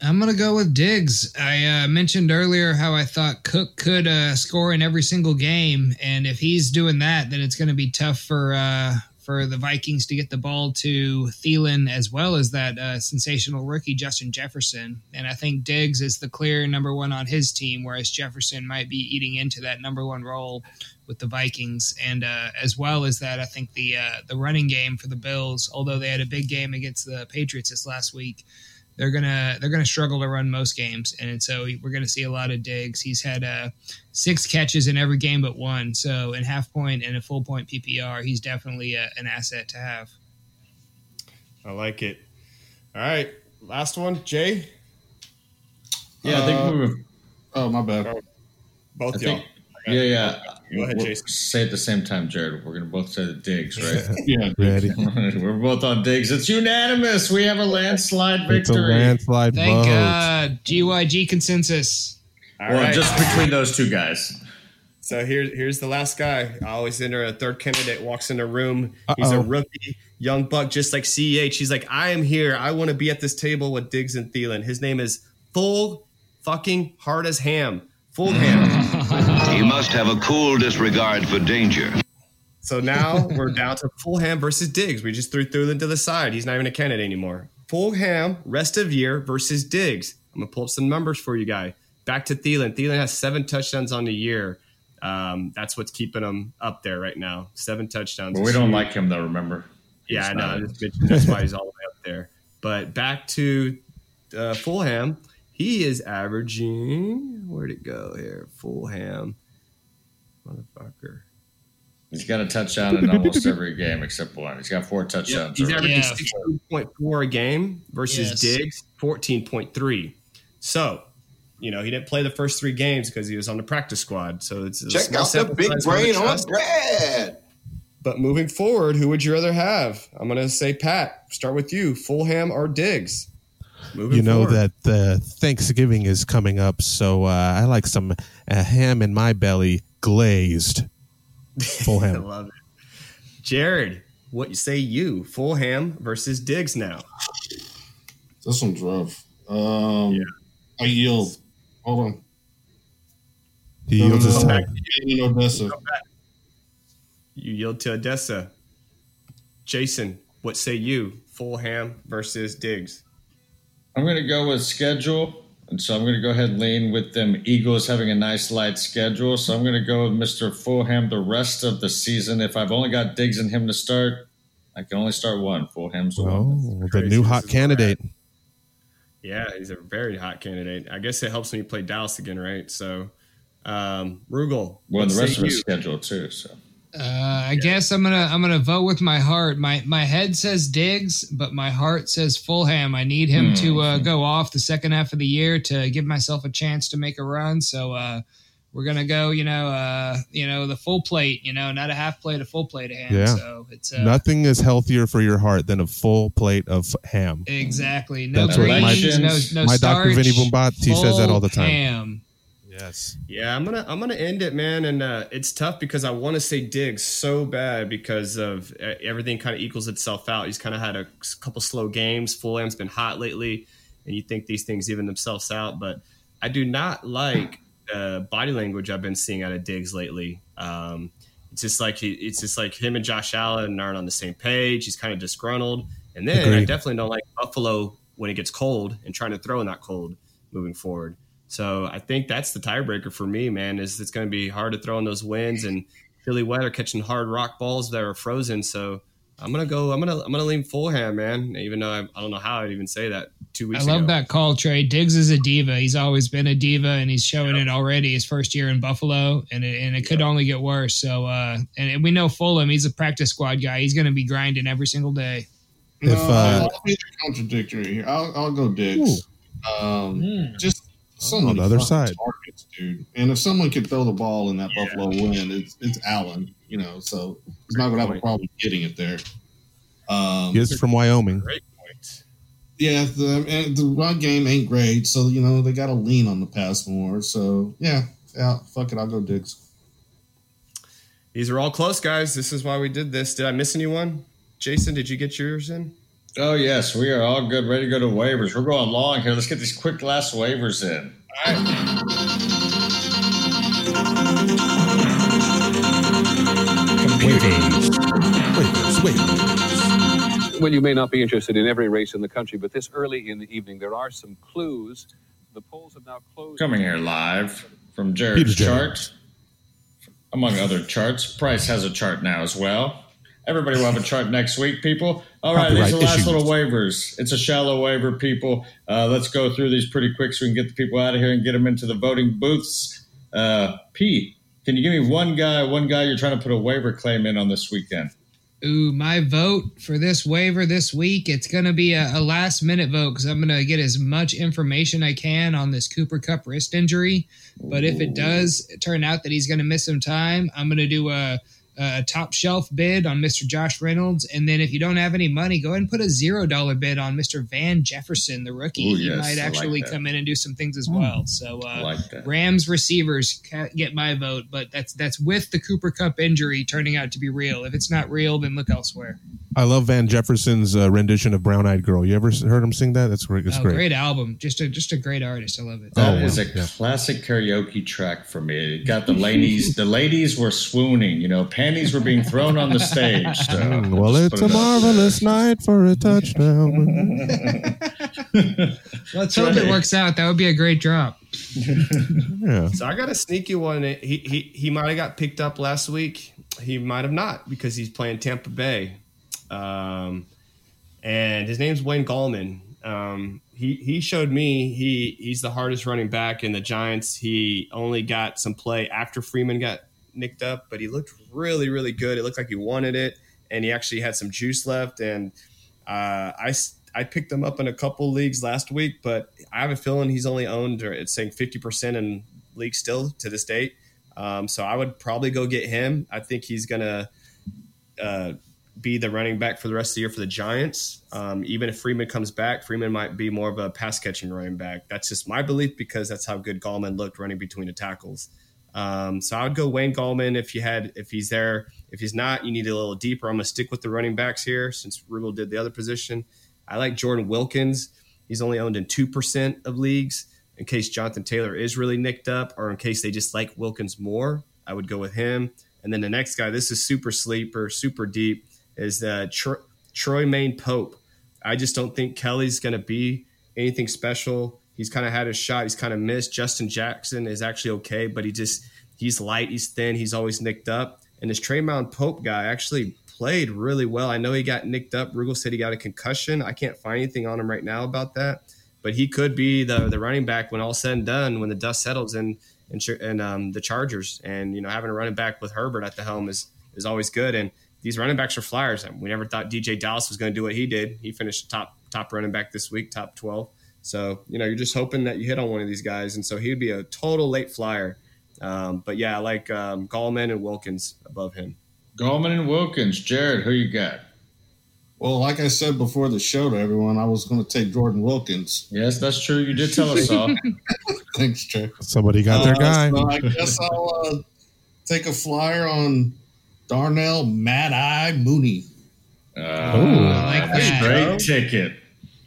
I'm gonna go with Diggs. I uh, mentioned earlier how I thought Cook could uh, score in every single game, and if he's doing that, then it's going to be tough for uh, for the Vikings to get the ball to Thielen as well as that uh, sensational rookie Justin Jefferson. And I think Diggs is the clear number one on his team, whereas Jefferson might be eating into that number one role with the Vikings. And uh, as well as that, I think the uh, the running game for the Bills, although they had a big game against the Patriots this last week they're gonna they're gonna struggle to run most games, and so we're gonna see a lot of Diggs. He's had uh, six catches in every game but one, so in half point and a full point PPR, he's definitely uh an asset to have. I like it. All right, last one, Jay. Yeah, I think Uh, we were. Oh, my bad. Both I y'all. think, yeah, yeah. Go ahead, We'll Jason. Say at the same time, Jared. We're going to both say the Diggs, right? Yeah. Ready? We're both on Diggs. It's unanimous. We have a landslide It's a victory. landslide Thank vote. God, GYG consensus. All well, right. just between those two guys. So here, here's the last guy. I always enter a third candidate walks in a room. He's a Uh-oh. rookie, young buck, just like CEH. He's like, I am here. I want to be at this table with Diggs and Thielen. His name is Full fucking hard as ham. Full ham. He must have a cool disregard for danger. so now we're down to Full ham versus Diggs. We just threw Thielen to the side. He's not even a candidate anymore. Full ham rest of year versus Diggs. I'm gonna pull up some numbers for you guys. Back to Thielen. Thielen has seven touchdowns on the year. Um, that's what's keeping him up there right now. Seven touchdowns. But we don't huge. like him, though, remember? Yeah, I He's know. just mentioned that's why he's all the way up there. But back to uh, Fulgham, he is averaging. Where'd it go here? Fulgham, motherfucker. He's got a touchdown in almost every game except one. He's got four touchdowns. He's already. averaging sixteen point four a game versus Yes. Diggs fourteen point three. So. You know, he didn't play the first three games because he was on the practice squad. So it's a Check out the big size for the brain on trust. Brad. But moving forward, who would you rather have? I'm going to say Pat. Start with you, Fulgham or Diggs. Moving you know forward. that uh, Thanksgiving is coming up, so uh, I like some uh, ham in my belly glazed. Full ham. I love it. Jared, what you say you? Full ham versus Diggs now. This one's rough. Um, I yield. Hold on. He yields his Come time. You Odessa. You yield to Odessa. Jason, what say you? Fulgham versus Diggs. I'm going to go with schedule. And so I'm going to go ahead and lean with them Eagles having a nice light schedule. So I'm going to go with Mr. Fulgham the rest of the season. If I've only got Diggs and him to start, I can only start one. Fulgham's the one. Oh, the new hot candidate. Yeah, he's a very hot candidate. I guess it helps when you play Dallas again, right? So, um, Rugel. Well, the rest of his schedule too. So Uh, I guess I'm gonna I'm gonna vote with my heart. My my head says Diggs, but my heart says Fulgham. I need him to uh, go off the second half of the year to give myself a chance to make a run. So uh, we're gonna go, you know, uh, you know, the full plate. You know, not a half plate, a full plate of ham. Yeah. So it's uh, Nothing is healthier for your heart than a full plate of ham. exactly no That's what my- greens, no no my Dr. starch, Vinny Bombati says that all the time. Ham. Yes. Yeah, I'm gonna I'm gonna end it, man, and uh, it's tough because I want to say Diggs so bad because of uh, everything kind of equals itself out. He's kind of had a couple slow games. Fulgham's been hot lately, and you think these things even themselves out. But I do not like uh, body language I've been seeing out of Diggs lately. Um, it's just like he, it's just like him and Josh Allen aren't on the same page. He's kind of disgruntled, and then I definitely don't like Buffalo when it gets cold and trying to throw in that cold moving forward. So I think that's the tiebreaker for me, man. Is it's going to be hard to throw in those winds and Philly weather catching hard rock balls that are frozen. So I'm gonna go. I'm gonna I'm gonna lean Fulgham, man. Even though I, I don't know how I'd even say that two weeks. I love ago. that call, Trey. Diggs is a diva. He's always been a diva, and he's showing it already. His first year in Buffalo, and it, and it could only get worse. So, uh, and, and we know Fulgham. He's a practice squad guy. He's going to be grinding every single day. If, No, uh, I'll be contradictory here. I'll, I'll go Diggs. Um, Just so on the other side. targets, dude. And if someone could throw the ball in that Buffalo win, it's it's Allen. You know, so he's not gonna have a problem getting it there. Um, He is from Wyoming. Great point. yeah, the and the run game ain't great, so you know they got to lean on the pass more. So yeah, yeah, fuck it, I'll go Diggs. These are all close, guys. This is why we did this. Did I miss anyone? Jason, did you get yours in? Oh yes, we are all good, ready to go to waivers. We're going long here. Let's get these quick last waivers in. All right. Well, you may not be interested in every race in the country, but this early in the evening, there are some clues. The polls have now closed. Coming here live from Jared's Peter Jared. chart, among other charts. Price has a chart now as well. Everybody will have a chart next week, people. All right, these are the last issues. little waivers. It's a shallow waiver, people. Uh, let's go through these pretty quick so we can get the people out of here and get them into the voting booths. Uh, P, can you give me one guy, one guy you're trying to put a waiver claim in on this weekend? Ooh, my vote for this waiver this week, it's going to be a, a last minute vote because I'm going to get as much information I can on this Cooper Kupp wrist injury. But if it does turn out that he's going to miss some time, I'm going to do a, a top shelf bid on Mr. Josh Reynolds. And then if you don't have any money, go ahead and put a zero dollar bid on Mr. Van Jefferson, the rookie. Ooh, he yes, I might actually that. come in and do some things as well. So uh, like. Rams receivers ca- get my vote, but that's that's with the Cooper Kupp injury turning out to be real. If it's not real, then look elsewhere. I love Van Jefferson's uh, rendition of "Brown Eyed Girl." You ever heard him sing that? That's great. It's Oh, great. great. album, just a just a great artist. I love it. That Oh, is wow. a Yeah. classic karaoke track for me. It got the ladies. the ladies were swooning. You know, panties were being thrown on the stage. So Mm, we'll well, it's a it out there. marvelous night for a touchdown. Let's hope it works out. That would be a great drop. yeah. So I got a sneaky one. He he he might have got picked up last week. He might have not because he's playing Tampa Bay. Um, and his name's Wayne Gallman. Um, he he showed me he he's the hardest running back in the Giants. He only got some play after Freeman got nicked up, but he looked really really good. It looked like he wanted it, and he actually had some juice left. And uh, I picked him up in a couple leagues last week, but I have a feeling he's only owned or it's saying fifty percent in leagues still to this date. Um, so I would probably go get him. I think he's gonna uh, be the running back for the rest of the year for the Giants. Um, even if Freeman comes back, Freeman might be more of a pass catching running back. That's just my belief because that's how good Gallman looked running between the tackles. Um, so I would go Wayne Gallman if you had if he's there. If he's not, you need a little deeper. I'm gonna stick with the running backs here since Rubel did the other position. I like Jordan Wilkins. He's only owned in 2% of leagues. In case Jonathan Taylor is really nicked up or in case they just like Wilkins more, I would go with him. And then the next guy, this is super sleeper, super deep, is uh, Tro- Troymaine Pope. I just don't think Kelley's to be anything special. He's kind of had his shot. He's kind of missed. Justin Jackson is actually okay, but he just he's light, he's thin, he's always nicked up. And this Tremont Pope guy actually played really well. I know he got nicked up. Rugel said he got a concussion. I can't find anything on him right now about that, but he could be the the running back when all said and done, when the dust settles in and and um, the Chargers. And you know, having a running back with Herbert at the helm is is always good. And these running backs are flyers. we never thought DeeJay Dallas was going to do what he did. He finished top top running back this week, top twelve. So you know, you're just hoping that you hit on one of these guys, and so he'd be a total late flyer. Um, but yeah, I like um, Gallman and Wilkins above him. Gallman and Wilkins. Jared, who you got? Well, like I said before the show to everyone, I was going to take Jordan Wilkins. Yes, that's true. You did tell us so. Thanks, Jay. Somebody got their Uh, guy. so I guess I'll uh, take a flyer on Darnell Mad Eye Mooney. Uh, I like that. Straight ticket.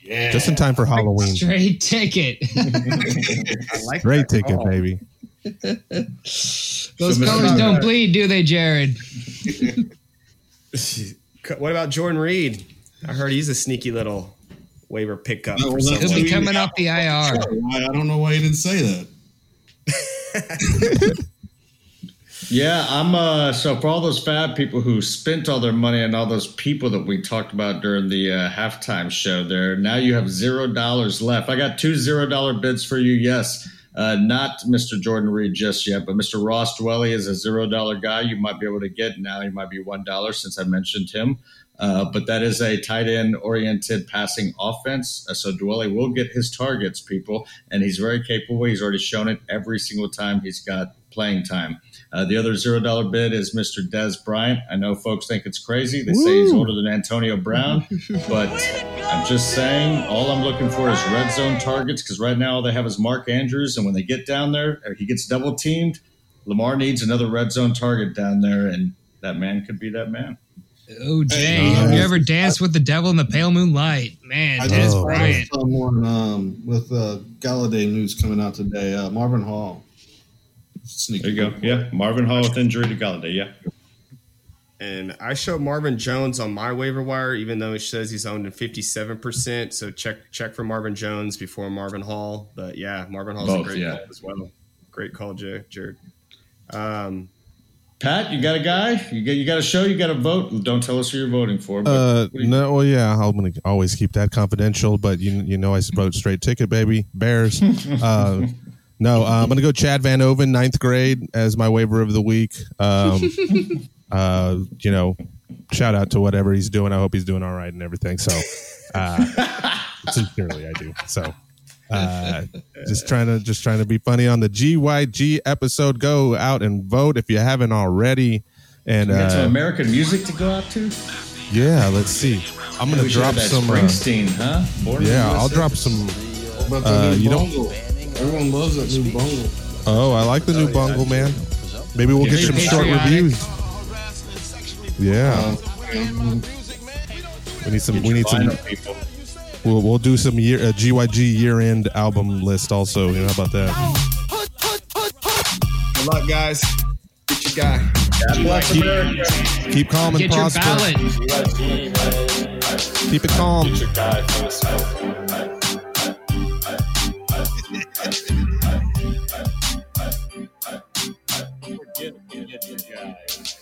Yeah. Just in time for Halloween. Straight ticket. I like Great ticket, call. baby. Those Mr. colors don't bleed, do they, Jared? What about Jordan Reed? I heard he's a sneaky little waiver pickup No, well, He'll be coming off the IR. I don't know why you didn't say that. Yeah, I'm uh so for all those fab people who spent all their money on all those people that we talked about during the uh, halftime show there, now you have zero dollars left. I got two zero dollar bids for you, yes. Uh, not Mr. Jordan Reed just yet, but Mr. Ross Dwelley is a zero dollar guy you might be able to get now. He might be one dollar since I mentioned him. Uh, but that is a tight end oriented passing offense. Uh, so Dwelley will get his targets, people, and he's very capable. He's already shown it every single time he's got playing time. Uh, the other zero dollar bid is Mr. Dez Bryant. I know folks think it's crazy. They say he's older than Antonio Brown, but I'm just saying all I'm looking for is red zone targets because right now all they have is Mark Andrews, and when they get down there, or he gets double teamed. Lamar needs another red zone target down there, and that man could be that man. Oh, Jay, Hey, have you uh, ever danced with the devil in the pale moonlight? Man, I Dez just found Bryant. someone um, with uh, Golladay news coming out today. Uh, Marvin Hall. Sneaky There you go. Yeah, Marvin Hall with injury to Golladay. Yeah. And I showed Marvin Jones on my waiver wire, even though it says he's owned in 57%. So check check for Marvin Jones before Marvin Hall. But yeah, Marvin Hall's Both, a great yeah. call as well. Great call, Jared. Um, Pat, you got a guy? You got you got a show? You got a vote? Don't tell us who you're voting for. But Uh, you- no, well, yeah, I'm gonna always keep that confidential, but you you know I vote straight ticket, baby, Bears. uh, no, uh, I'm gonna go Chad Van Oven, ninth grade, as my waiver of the week. Um, uh, you know, shout out to whatever he's doing. I hope he's doing all right and everything. So, uh, sincerely, I do. So, uh, just trying to just trying to be funny on the GYG episode. Go out and vote if you haven't already. And we got some uh, American music to go out to. yeah, let's see. I'm gonna drop have that some. Uh, Springsteen, huh? Born yeah, I'll drop some. But Uh, you don't- bungle. Everyone loves that new bungle. Oh, I like the new bungle, man. Maybe we'll get some short reviews. Yeah, Uh, we need some. We need some. We'll, we'll do some year uh, GYG year end album list also. You know how about that? good luck, guys. Get your guy. God bless America. Keep calm and Get your prosper. ballot. Keep it calm. get get your drive.